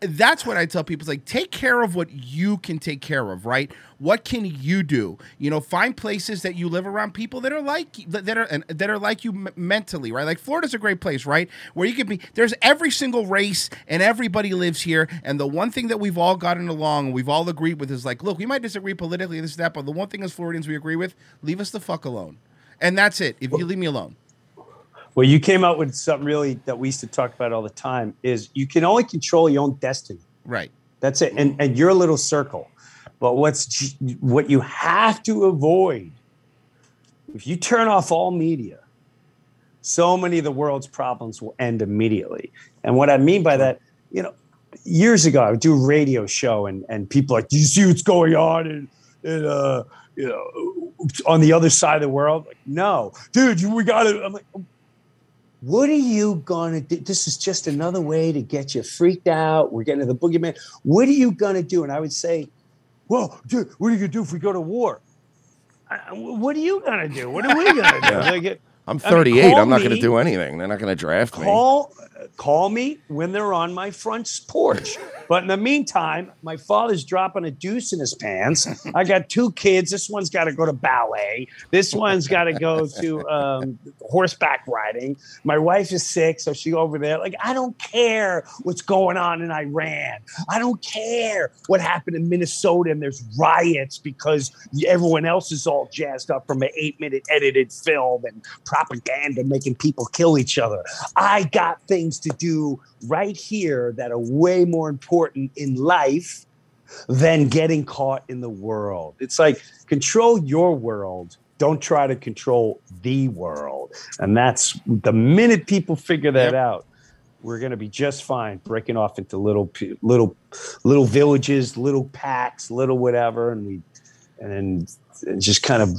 That's what I tell people. It's like take care of what you can take care of, right? What can you do? You know, find places that you live around people that are like that are and that are like you mentally, right? Like Florida's a great place, right? Where you can be. There's every single race and everybody lives here. And the one thing that we've all gotten along and we've all agreed with is like, look, we might disagree politically, this and that, but the one thing as Floridians we agree with, leave us the fuck alone, and that's it. If you leave me alone, Well, you came out with something really that we used to talk about all the time is you can only control your own destiny. right? That's it. And and your little circle. But what's what you have to avoid if you turn off all media, so many of the world's problems will end immediately. And what I mean by that, you know, years ago I would do a radio show and and people like, do you see what's going on in, in uh you know on the other side of the world? Like, no, dude, we got to. I'm like, what are you gonna do? This is just another way to get you freaked out. We're getting to the boogeyman. What are you gonna do? And I would say, well, dude, what are you gonna do if we go to war? I- What are you gonna do? What are we gonna do? Like, I'm I mean, 38. I'm not going to do anything. They're not going to draft me. Call me when they're on my front porch. But in the meantime, my father's dropping a deuce in his pants. I got two kids. This one's got to go to ballet. This one's got to go to um, horseback riding. My wife is sick, so she over there. Like, I don't care what's going on in Iran. I don't care what happened in Minnesota and there's riots because everyone else is all jazzed up from an eight minute edited film and propaganda making people kill each other. I got things to do right here that are way more important in life than getting caught in the world. It's like control your world. Don't try to control the world. And that's the minute people figure that Yep. out, we're going to be just fine breaking off into little little little villages, little packs, little whatever and we and then just kind of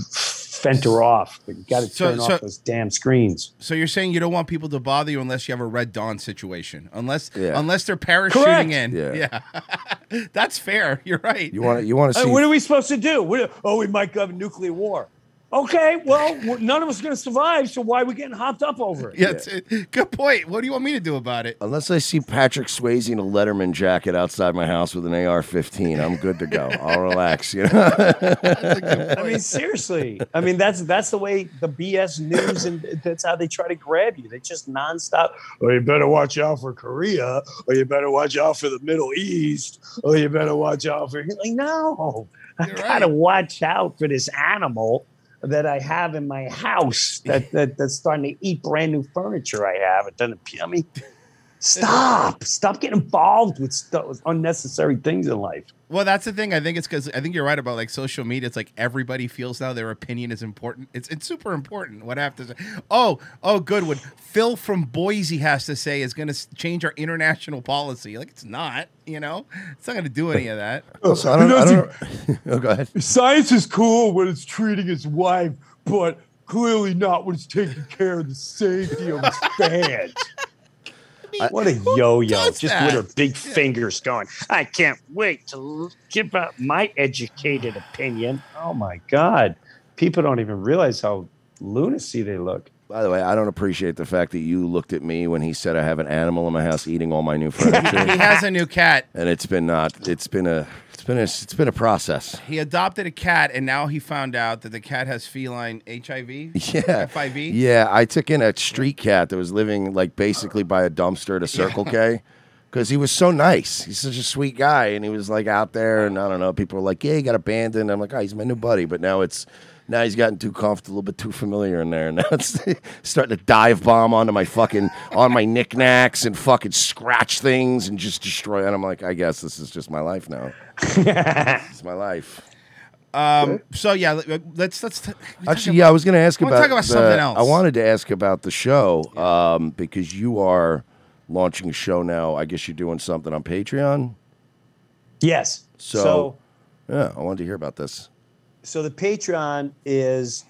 fend her off. But you got to So- turn so- off those damn screens. So you're saying you don't want people to bother you unless you have a Red Dawn situation, unless Yeah. unless they're parachuting Correct. in. Yeah. Yeah, that's fair. You're right. You want to you want to Hey, see what are we supposed to do? What, oh, we might have a nuclear war. Okay, well, none of us are going to survive, so why are we getting hopped up over it? yeah, it's- good point. What do you want me to do about it? Unless I see Patrick Swayze in a Letterman jacket outside my house with an AR-15, I'm good to go. I'll relax. You know. I mean, seriously. I mean, that's that's the way the BS news and that's how they try to grab you. They just nonstop. Oh, you better watch out for Korea, or you better watch out for the Middle East, or you better watch out for. Like, no, I You're gotta right. watch out for this animal that I have in my house that, that that's starting to eat brand new furniture I have. It doesn't. I mean, stop, stop getting involved with stuff, with unnecessary things in life. Well, that's the thing. I think it's because I think you're right about like social media. It's like everybody feels now their opinion is important. It's it's super important. What I have to say. Oh, oh, good. What Phil from Boise has to say is going to change our international policy. Like it's not. You know, it's not going to do any of that. Oh, also, I don't, I don't, oh, go ahead. Science is cool when it's treating its wife, but clearly not when it's taking care of the safety of its fans. what a yo-yo! Just that? with her big fingers going. I can't wait to give out my educated opinion. Oh my god! People don't even realize how lunacy they look. By the way, I don't appreciate the fact that you looked at me when he said I have an animal in my house eating all my new furniture, He has a new cat. and it's been not. It's been a. It's been a. It's been a process. He adopted a cat, and now he found out that the cat has feline HIV. Yeah. FIV. Yeah, I took in a street cat that was living like basically by a dumpster at a Circle K because he was so nice. He's such a sweet guy, and he was like out there, and I don't know. People were like, "Yeah, he got abandoned." I'm like, "Oh, he's my new buddy," but now it's. Now he's gotten too comfortable, a little bit too familiar in there. and Now it's starting to dive bomb onto my fucking on my knickknacks and fucking scratch things and just destroy. And I'm like, I guess this is just my life now. it's my life. Um. So yeah, let- let's let's. T- Actually, yeah, I was going to ask about. talk about the- something else. I wanted to ask about the show um, because you are launching a show now. I guess you're doing something on Patreon. Yes. So, so yeah, I wanted to hear about this. So the Patreon is.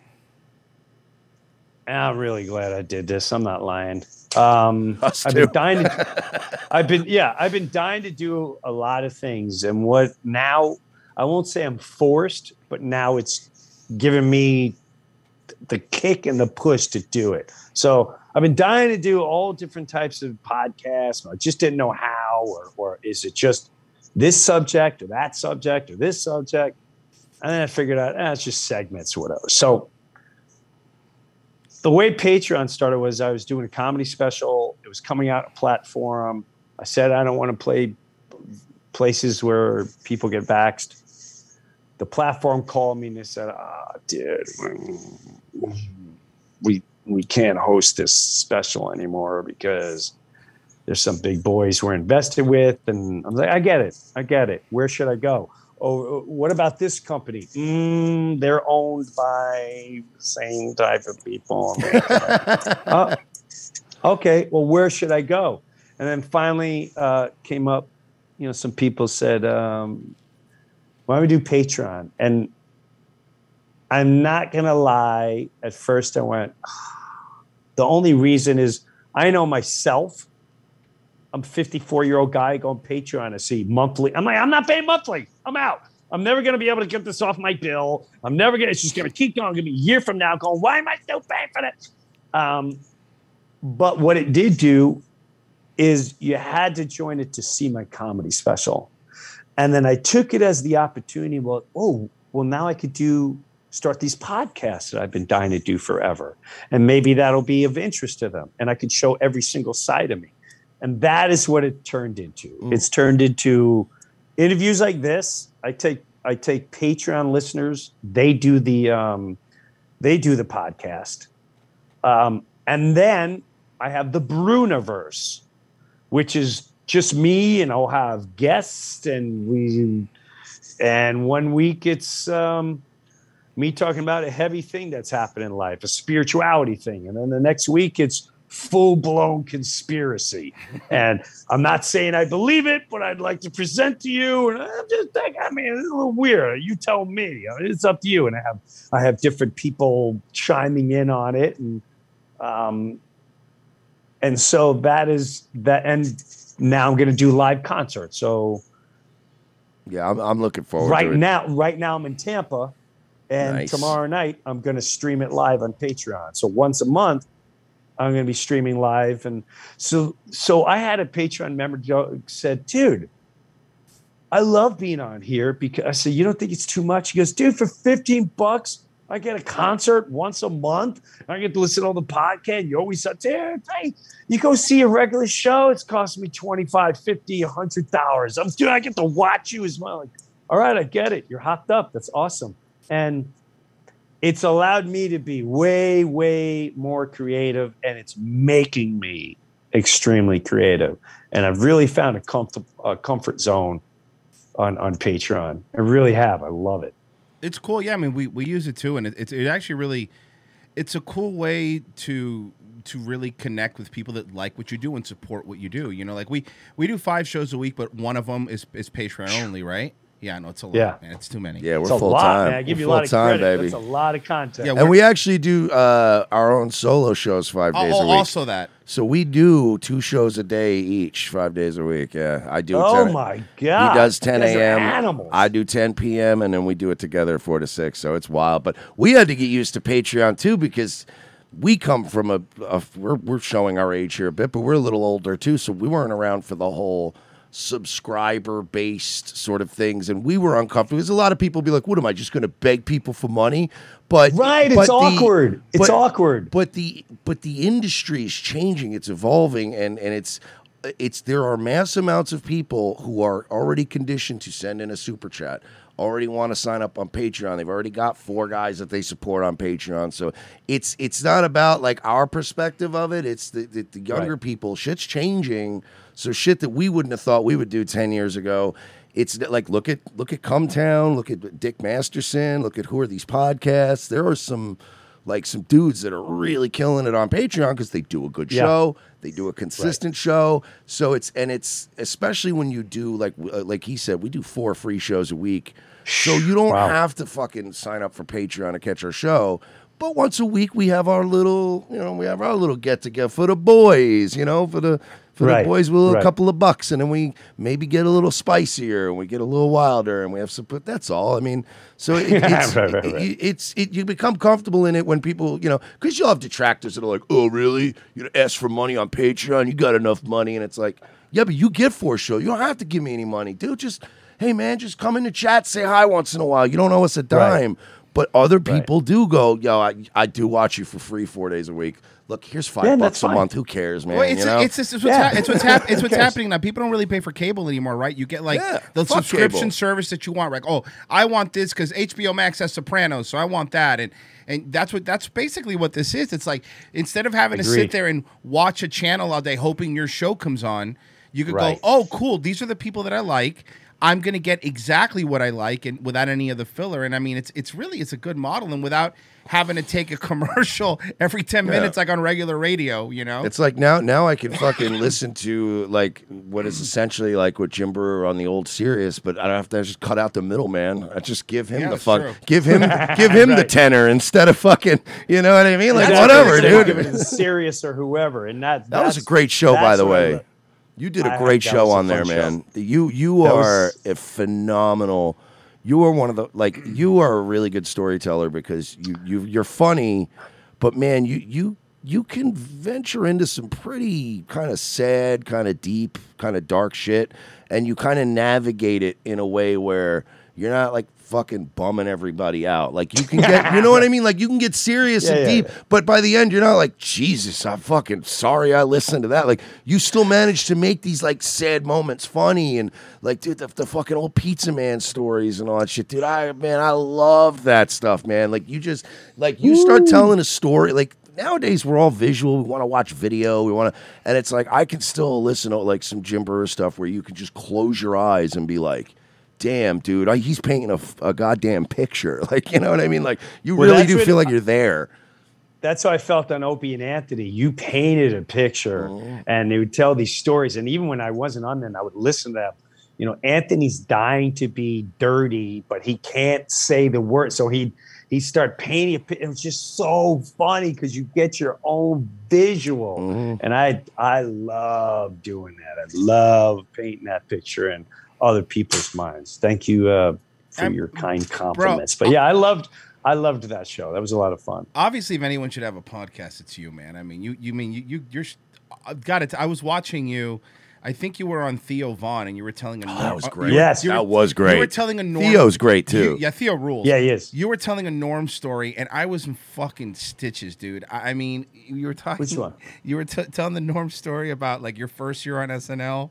I'm really glad I did this. I'm not lying. Um, I've been dying to. I've been yeah. I've been dying to do a lot of things, and what now? I won't say I'm forced, but now it's giving me the kick and the push to do it. So I've been dying to do all different types of podcasts. I just didn't know how, or or is it just this subject or that subject or this subject? And then I figured out, eh, it's just segments whatever. So the way Patreon started was I was doing a comedy special. It was coming out a platform. I said I don't want to play places where people get vaxxed. The platform called me and they said, "Ah, dude, we we can't host this special anymore because there's some big boys we're invested with." And I'm like, "I get it, I get it. Where should I go?" Oh, what about this company? Mm, they're owned by the same type of people. oh, okay, well, where should I go? And then finally uh, came up, you know, some people said, um, why don't we do Patreon? And I'm not going to lie. At first, I went, the only reason is I know myself. I'm a 54 year old guy going Patreon to see monthly. I'm like, I'm not paying monthly. I'm out. I'm never going to be able to get this off my bill. I'm never going to, it's just going to keep going. Going to be a year from now going, why am I still paying for that? Um, but what it did do is you had to join it to see my comedy special. And then I took it as the opportunity. Well, oh, well, now I could do start these podcasts that I've been dying to do forever. And maybe that'll be of interest to them. And I could show every single side of me. And that is what it turned into. It's turned into interviews like this. I take I take Patreon listeners. They do the um, they do the podcast. Um, and then I have the Breuniverse, which is just me, and I'll have guests, and we, and one week it's um, me talking about a heavy thing that's happened in life, a spirituality thing, and then the next week it's full blown conspiracy. and I'm not saying I believe it, but I'd like to present to you. And I'm just, like, I mean, it's a little weird. You tell me. It's up to you. And I have, I have different people chiming in on it, and um, and so that is that. And now I'm going to do live concerts. So Yeah, I'm, I'm looking forward right to it. now, right now I'm in Tampa, and Nice. tomorrow night I'm going to stream it live on Patreon. So once a month, I'm going to be streaming live, and so so I had a Patreon member said, "Dude, I love being on here because I said you don't think it's too much." He goes, "Dude, for 15 bucks." I get a concert once a month. I get to listen to all the podcast. You always say, dude, hey, you go see a regular show, it's costing me 25 50 $100. I'm dude, I get to watch you as well. Like, all right, I get it. You're hopped up. That's awesome. And it's allowed me to be way, way more creative, and it's making me extremely creative. And I've really found a, comfort, a comfort zone on, on Patreon. I really have. I love it. it's cool. Yeah, I mean, we, we use it too, and it, it's it actually really, it's a cool way to to really connect with people that like what you do and support what you do. You know, like we we do five shows a week, but one of them is is Patreon only, right? Yeah, no, it's a lot. Yeah. man. It's too many. Yeah, we're It's a full lot, time. man. I give We're you a lot of full-time, credit. baby. That's a lot of content. Yeah, and we're- we actually do uh, our own solo shows five Oh, days oh, a week. also that. So we do two shows a day each, five days a week. Yeah, I do. oh 10 my god! He does 10 You guys are a.m. Animals. I do 10 p.m. and then we do it together four to six. So it's wild. But we had to get used to Patreon too because we come from a, a we're we're showing our age here a bit, but we're a little older too. So we weren't around for the whole subscriber based sort of things, and we were uncomfortable because a lot of people be like, "What am I just going to beg people for money?" But Right, but it's awkward. It's awkward. But the but the industry is changing. It's evolving, and and it's it's there are mass amounts of people who are already conditioned to send in a super chat. Already want to sign up on Patreon. They've already got four guys that they support on Patreon. So it's it's not about like our perspective of it. It's the the, the younger Right. people. Shit's changing. So shit that we wouldn't have thought we would do ten years ago. It's like look at look at Cum Town, look at Dick Masterson, look at who are these podcasts. There are some like some dudes that are really killing it on Patreon because they do a good Yeah. show, they do a consistent show. So it's and it's especially when you do like uh, like he said, we do four free shows a week. So you don't Wow. have to fucking sign up for Patreon to catch our show. But once a week we have our little, you know, we have our little get together for the boys, you know, for the for Right, the boys with a right. couple of bucks, and then we maybe get a little spicier and we get a little wilder, and we have some. But that's all. I mean, so it, it's Right, right, it- right. it- it's it, you become comfortable in it when people, you know, because you'll have detractors that are like, "Oh, really? You ask for money on Patreon? You got enough money?" And it's like, "Yeah, but you get four show. You don't have to give me any money, dude. Just hey, man, just come in the chat, say hi once in a while. You don't owe us a Right. dime." But other people do go, "Yo, I, I do watch you for free four days a week. Look, here's five Yeah, bucks a fine. month. Who cares, man? Well, it's, you know? it's, it's, it's what's, Yeah. hap- it's what's, hap- it's what's happening now. People don't really pay for cable anymore, right? You get like Yeah, the subscription cable. service that you want. Like, oh, I want this because HBO Max has Sopranos, so I want that, and and that's what that's basically what this is. It's like instead of having to sit there and watch a channel all day hoping your show comes on, you could Right. go, oh, cool, these are the people that I like. I'm gonna get exactly what I like and without any of the filler. And I mean, it's it's really it's a good model, and without having to take a commercial every ten minutes like on regular radio. You know, It's like now now I can fucking listen to like what is essentially like what Jim Breuer on the old Sirius, but I don't have to just cut out the middleman. I just give him Yeah, the fuck true. give him give him the tenor instead of fucking you know what I mean? Like That's whatever, what they give it dude. to Sirius or whoever, and that That was a great show, by the what I way. You did a I- great show on there, fun show. man. You you That are was- a phenomenal. You are one of the like you are a really good storyteller because you you you're funny, but man, you you you can venture into some pretty kind of sad, kind of deep, kind of dark shit, and you kind of navigate it in a way where you're not like fucking bumming everybody out. Like you can get, you know what I mean? Like you can get serious Yeah, and yeah, deep, yeah. but by the end, you're not like, Jesus, I'm fucking sorry I listened to that. Like you still manage to make these like sad moments funny and like, dude, the, the fucking old pizza man stories and all that shit, dude. I man, I love that stuff, man. Like you just like you start telling a story, like. Nowadays we're all visual. We want to watch video. We want to, and it's like I can still listen to like some Jim Breuer stuff where you can just close your eyes and be like, "Damn, dude, I, he's painting a, a goddamn picture." Like, you know what I mean? Like, you Well, really do feel like you're there. that's how I felt on Opie and Anthony. You painted a picture, Oh. and they would tell these stories. And even when I wasn't on them, I would listen to them. You know, Anthony's dying to be dirty, but he can't say the word, so he he start painting. It was just so funny because you get your own visual, Mhm. and I I love doing that. I love painting that picture in other people's minds. Thank you uh, for I'm- your kind compliments. but yeah, I loved I loved that show. That was a lot of fun. Obviously, if anyone should have a podcast, it's you, man. I mean, you you mean you you you're. I've got it. I was watching you. I think you were on Theo Von, and you were telling a. Oh, norm- that was uh, great. you were- Yes. you were- That was great. You were telling a norm. Theo's great you- too. yeah, Theo rules. Yeah, he is. You were telling a norm story, and I was in fucking stitches, dude. I, I mean, you were talking. Which one? You were t- telling the norm story about like your first year on SNL,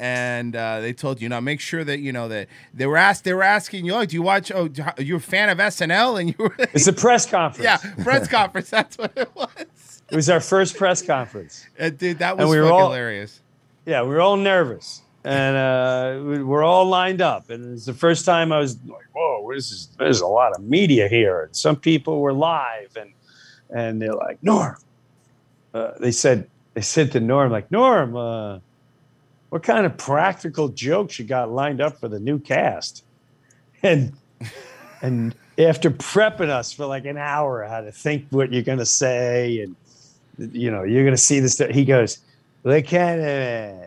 and uh, they told you, now make sure that you know that they were asked. They were asking you, oh, do you watch? Oh, are you a fan of SNL? And you were, It's a press conference. yeah, press conference. That's what it was. It was our first press conference. Uh, dude, that was we were all- hilarious. Yeah, we were all nervous. And uh, we- we're all lined up. And it's the first time I was like, whoa, this is, there's a lot of media here. And some people were live. And, and they're like, Norm. Uh, they said, they said to Norm, like, Norm, uh, what kind of practical jokes you got lined up for the new cast? And, and after prepping us for like an hour how to think what you're going to say and you know you're going to see this he goes what kind of uh,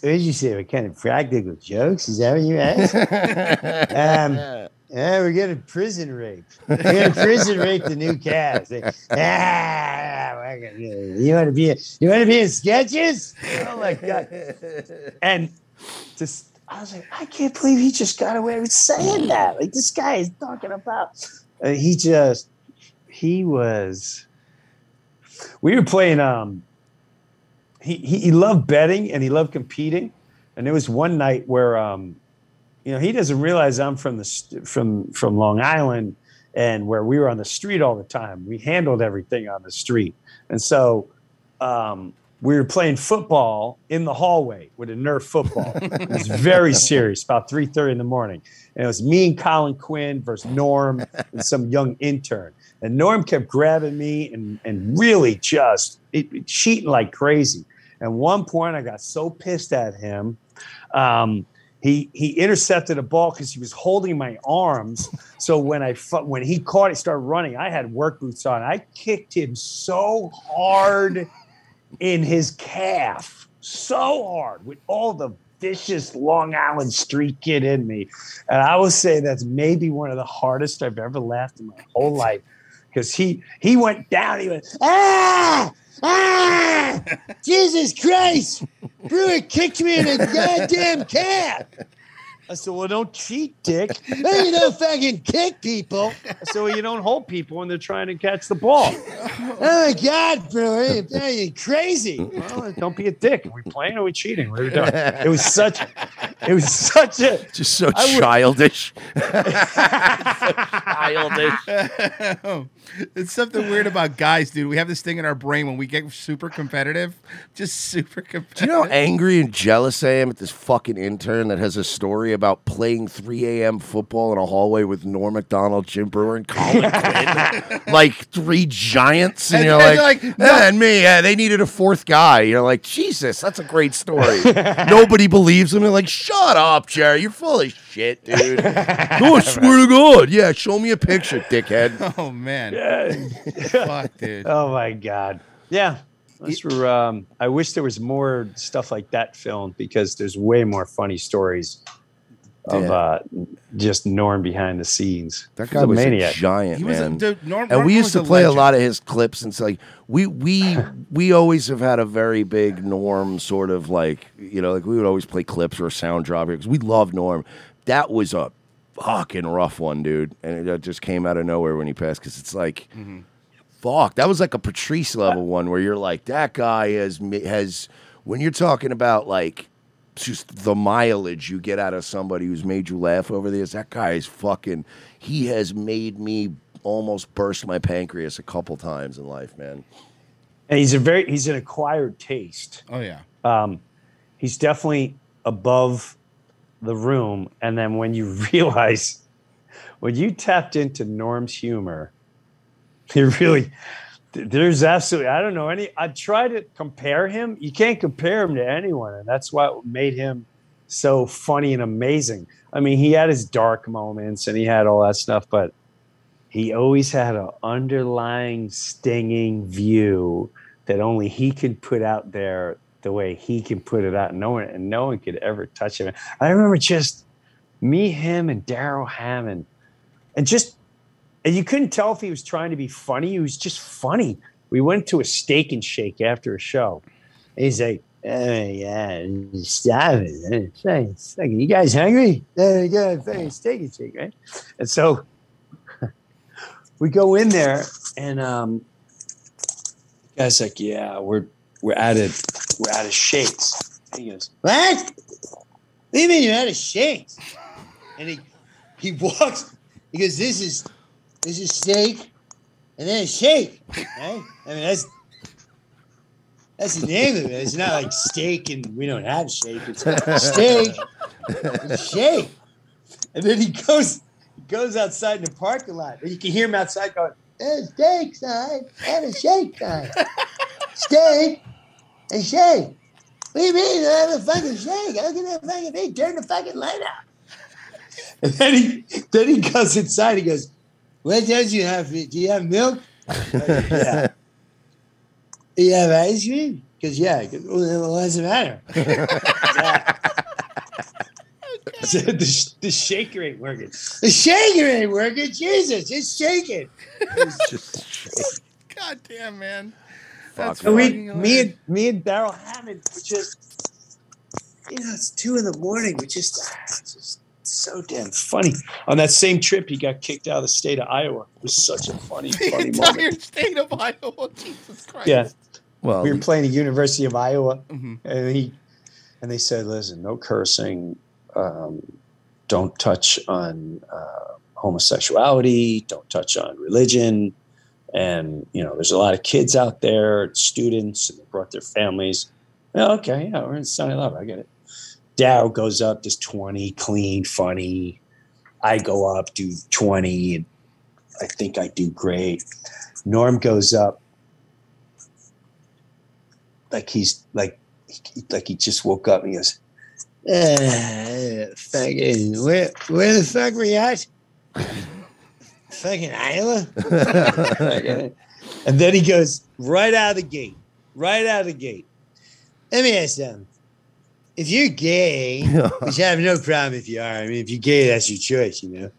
what did you say? What kind of practical jokes? Is that what you asked? Um yeah, we're getting prison rape. We're gonna prison rape the new cast. Ah, you want to be? You want to be in sketches? Oh my god! And just, I was like, I can't believe he just got away with saying that. Like this guy is talking about. Uh, he just, he was. We were playing. Um, he, he he loved betting and he loved competing, and there was one night where um, you know, he doesn't realize I'm from the st- from from Long Island, and where we were on the street all the time. We handled everything on the street, and so um, we were playing football in the hallway with a Nerf football. it was very serious, about three thirty in the morning, and it was me and Colin Quinn versus Norm and some young intern. And Norm kept grabbing me and and really just it, it- cheating like crazy. At one point, I got so pissed at him. Um, he he intercepted a ball because he was holding my arms. So when I when he caught it, started running. I had work boots on. I kicked him so hard in his calf, so hard with all the vicious Long Island street kid in me. And I will say that's maybe one of the hardest I've ever laughed in my whole life because he he went down. He went ah ah Jesus Christ! Breuer kicked me in the goddamn calf. I said, well, don't cheat, dick. Hey, you don't fucking kick people. I said, well, you don't hold people when they're trying to catch the ball. oh my God, bro. Are you crazy? Well, don't be a dick. Are we playing or are we cheating? What are we doing? It was such it was such a Just so I would- childish. childish. it's something weird about guys, dude. We have this thing in our brain when we get super competitive, just super competitive. Do you know how angry and jealous I am at this fucking intern that has a story about playing 3 a.m. football in a hallway with Norm Macdonald, Jim Breuer, and Colin Quinn? like three giants. And, And- you're and like, like, "Yeah, and me, yeah, they needed a fourth guy. You're like, Jesus, that's a great story. Nobody believes him. They're like, shut up, Jerry. You're full of shit, dude. no, I swear to God. Yeah, show me a picture, dickhead. Oh man, fuck, dude. Oh my god. Yeah. Those were, um, I wish there was more stuff like that filmed because there's way more funny stories of Yeah. uh, just Norm behind the scenes. That He's guy a was maniac. a giant He was a- man. dude, Norm- and we used to a play legend. a lot of his clips, and it's like we we we always have had a very big Norm sort of like you know like we would always play clips or a sound drop here because we love Norm. That was a fucking rough one, dude, and it just came out of nowhere when he passed because it's like. Fuck, that was like a Patrice level one where you're like, that guy has has when you're talking about like just the mileage you get out of somebody who's made you laugh over this. That guy is fucking. He has made me almost burst my pancreas a couple times in life, man. And he's a very he's an acquired taste. Oh yeah. Um, he's definitely above the room. And then when you realize when you tapped into Norm's humor, you really there's absolutely I don't know any I try to compare him. You can't compare him to anyone, and that's what made him so funny and amazing. I mean, he had his dark moments and he had all that stuff, but he always had an underlying stinging view that only he could put out there the way he can put it out. No one and no one could ever touch him. I remember just me, him, and Darrell Hammond, and just and you couldn't tell if he was trying to be funny. He was just funny. We went to a steak and shake after a show. And he's like, "Oh yeah, stop it! Hey, You guys hungry? Uh, we got steak and shake, right?" And so we go in there, and um, the guy's like, "Yeah, we're we're out of we're out of shakes." And he goes, "What? What do you mean you're out of shakes?" And he he walks. He goes, "This is this is steak, and then a shake." Right? I mean, that's that's the name of it. It's not like steak, and we don't have shake. It's steak, and shake. And then he goes he goes outside in the parking lot, and you can hear him outside going, "Eh, "Steak time and a shake time, steak and shake." What do you mean? I have a fucking shake. I look at that fucking thing. Turn the fucking light out. And then he then he goes inside. He goes, "What does you have? Do you have milk? yeah. Do you have ice cream? Because yeah. He goes, well, then what's the matter? So the, the shaker ain't working. The shaker ain't working. Jesus, it's shaking. God damn, man. Fuck, That's And we, fucking me and me and Darrell Hammond, were just, you know, it's two in the morning. We just, ah, it's just so damn funny. On that same trip, he got kicked out of the state of Iowa. It was such a funny, the funny entire moment. state of Iowa. Jesus Christ. Yeah, Well, we were playing the University of Iowa, Mhm. and he, and they said, "Listen, no cursing. Um, don't touch on uh, homosexuality. Don't touch on religion." And you know, there's a lot of kids out there, students, and they brought their families. Okay, yeah, we're in Sunny Love. I get it. Dow goes up, does 20, clean, funny. I go up, do 20, and I think I do great. Norm goes up, like he's like, like he just woke up and he goes, uh, fucking, where, where the fuck you at? Fucking Iowa? and then he goes right out of the gate, right out of the gate. Let me ask something. If you're gay, which I have no problem if you are. I mean, if you're gay, that's your choice, you know.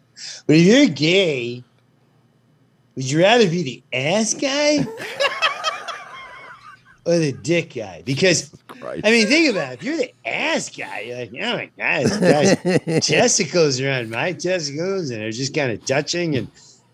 But if you're gay, would you rather be the ass guy or the dick guy? Because Christ. I mean, think about it. If you're the ass guy, you're like, oh my god, this guy's testicles are on my testicles, and they're just kind of touching and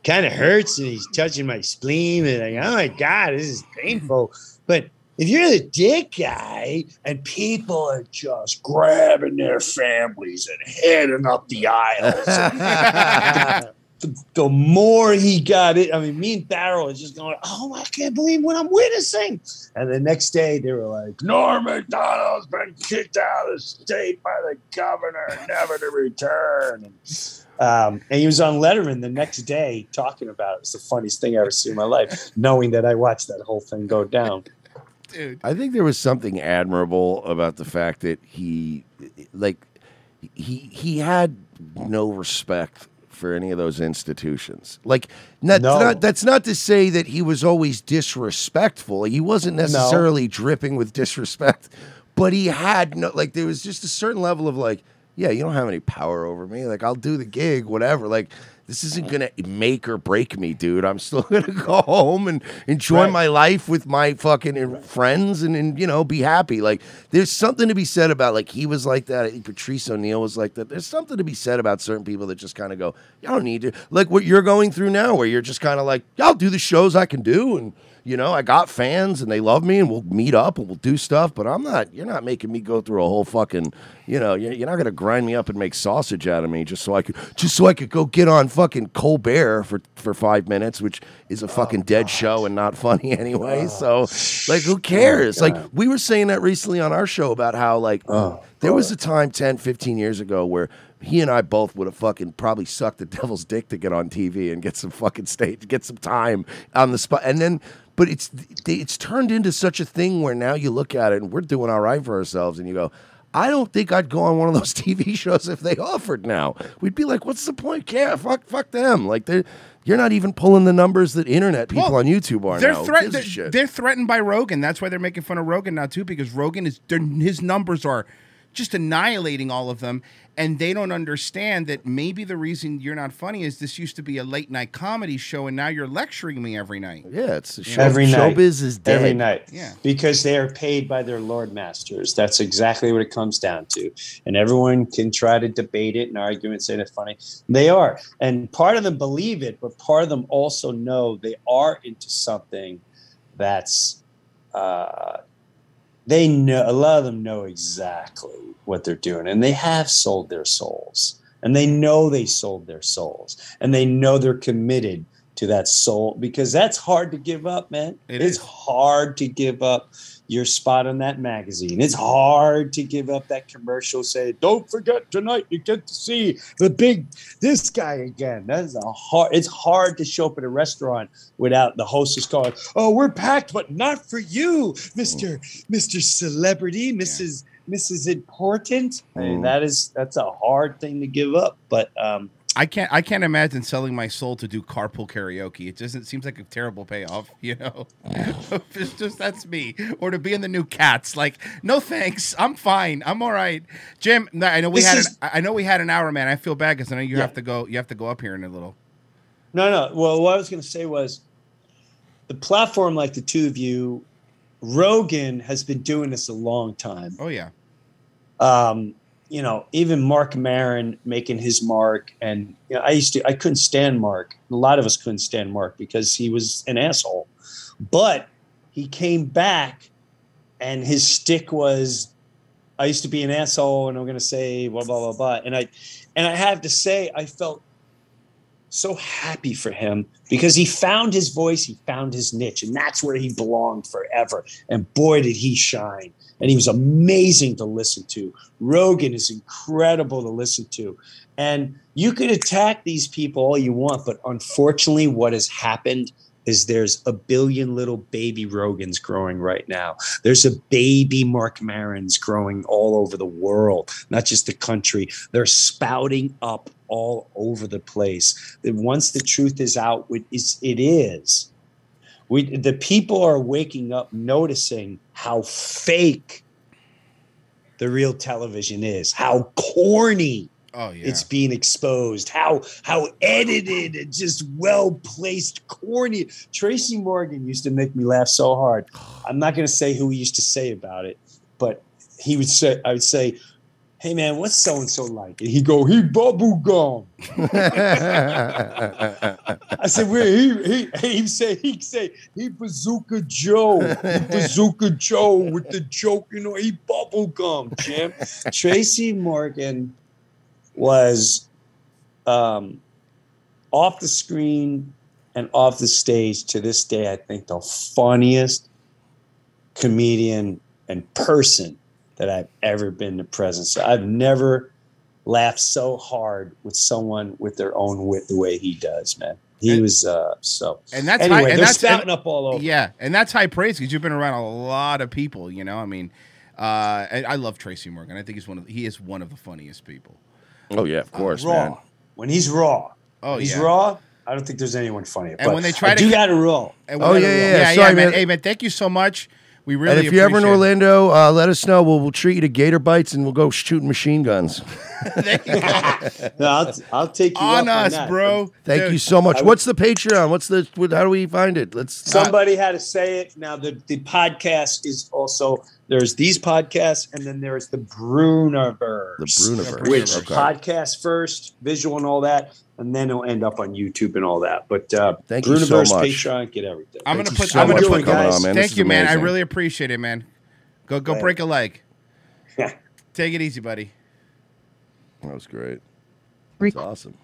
kind of hurts, and he's touching my spleen, and like, oh my god, this is painful. But if you're the dick guy and people are just grabbing their families and heading up the aisles, the, the more he got it, I mean, me and Darrell is just going, oh, I can't believe what I'm witnessing. And the next day they were like, Norm Macdonald's been kicked out of the state by the governor, never to return. And, um, and he was on Letterman the next day talking about it. It was the funniest thing I ever seen in my life, knowing that I watched that whole thing go down. Dude. I think there was something admirable about the fact that he, like, he he had no respect for any of those institutions. Like, not, No. not that's not to say that he was always disrespectful. He wasn't necessarily dripping with disrespect, but he had no like. There was just a certain level of like, yeah, you don't have any power over me. Like I'll do the gig, whatever. Like this isn't gonna make or break me, dude. I'm still gonna go home and enjoy Right. my life with my fucking uh, friends and, and you know be happy. Like there's something to be said about like he was like that. I think Patrice O'Neal was like that. There's something to be said about certain people that just kind of go, y'all don't need to." Like what you're going through now, where you're just kind of like, "I'll do the shows I can do," and you know, I got fans and they love me, and we'll meet up and we'll do stuff. But I'm not. You're not making me go through a whole fucking. You know, you're, you're not gonna grind me up and make sausage out of me just so I could just so I could go get on fucking Colbert for for five minutes, which is a fucking dead show and not funny anyway. so, like, who cares? like, we were saying that recently on our show about how like there was a time 10, 15 years ago where he and I both would have fucking probably sucked the devil's dick to get on TV and get some fucking stage, get some time on the spot, and then. But it's it's turned into such a thing where now you look at it and we're doing all right for ourselves, and you go, I don't think I'd go on one of those TV shows if they offered now. We'd be like, what's the point? Yeah, fuck, fuck them. Like they, you're not even pulling the numbers that internet people Well, on YouTube are They're now. Threat- they're, they're threatened by Rogan. That's why they're making fun of Rogan now too, because Rogan is his numbers are just annihilating all of them, and they don't understand that maybe the reason you're not funny is this used to be a late night comedy show, and now you're lecturing me every night. yeah, it's show, Every night. showbiz is dead. Every night. Yeah. Because they are paid by their Lord Masters. That's exactly what it comes down to. And everyone can try to debate it and argue and say that's funny. They are. And part of them believe it, but part of them also know they are into something that's uh they know a lot of them know exactly what they're doing and they have sold their souls and they know they sold their souls and they know they're committed to that soul because that's hard to give up man It it's is. hard to give up your spot on that magazine. It's hard to give up that commercial say don't forget tonight you get to see the big this guy again. That's a hard it's hard to show up at a restaurant without the hostess going oh we're packed but not for you mr mr celebrity mrs mrs important. I mean, Mm. that is that's a hard thing to give up but um I can't I can't imagine selling my soul to do carpool karaoke. It doesn't seems like a terrible payoff, you know. it's just that's me. Or to be in the new cats. Like, no thanks. I'm fine. I'm all right. Jim, I know we This had is- an, I know we had an hour, man. I feel bad because I know you Yeah. have to go you have to go up here in a little. No, no. Well, what I was going to say was the platform like the two of you, Rogan has been doing this a long time. Oh yeah. Um, you know, even Marc Maron making his mark, and you know, I used to, I couldn't stand Mark. A lot of us couldn't stand Mark because he was an asshole. But he came back, and his stick was, I used to be an asshole, and I'm going to say blah blah blah blah. And I, and I have to say, I felt so happy for him because he found his voice, he found his niche, and that's where he belonged forever. And boy, did he shine! And he was amazing to listen to. Rogan is incredible to listen to. And you can attack these people all you want, but unfortunately, what has happened is there's a billion little baby Rogans growing right now. There's a baby Marc Marons growing all over the world, not just the country. They're spouting up all over the place. That once the truth is out, it is. It is. We the people are waking up, noticing how fake the real television is, how corny Oh yeah. it's being exposed how how edited and just well placed corny tracy morgan used to make me laugh so hard i'm not going to say who he used to say about it but he would say i would say hey man what's so and so like and he'd go he bubble gum I said, "Where he he he'd say he'd say he bazooka Joe, he bazooka Joe with the joke, you know, he bubble gum, Jim." Tracy Morgan was um, off the screen and off the stage to this day. I think the funniest comedian and person that I've ever been to presence. I've never laughed so hard with someone with their own wit the way he does, man. He And- was uh so and that's anyway, high, and they're that's spouting and- up all over. Yeah, and that's high praise because you've been around a lot of people. You know, I mean, uh, and I love Tracy Morgan. I think he's one of he is one of the funniest people. oh yeah, of course, raw. man. When he's raw. Oh When he's yeah. raw. I don't think there's anyone funnier. And but when they try I to do ca- got to roll. And Oh, yeah, yeah, yeah. yeah, Sorry, man. man. Hey man, thank you so much. We really and if you're ever in. Orlando, uh, let us know. We'll, we'll treat you to Gator bites and we'll go shooting machine guns. No, I'll, I'll take you on up on us, that. bro. Thank Dude, you so much. What's the Patreon? What's the? What, how do we find it? Let's. Somebody had to say it. Now the the podcast is also there's these podcasts, and then there's the Breuniverse. The Breuniverse. which Okay. podcast first, visual and all that, and then it'll end up on YouTube and all that. But uh, Thank you so much. Patreon, get everything. I'm Thank gonna put. so I'm gonna put. for coming on, man. Thank is you, man. I really appreciate it, man. Go go Yeah. break a leg. Yeah. Take it easy, buddy. That was great. That's awesome.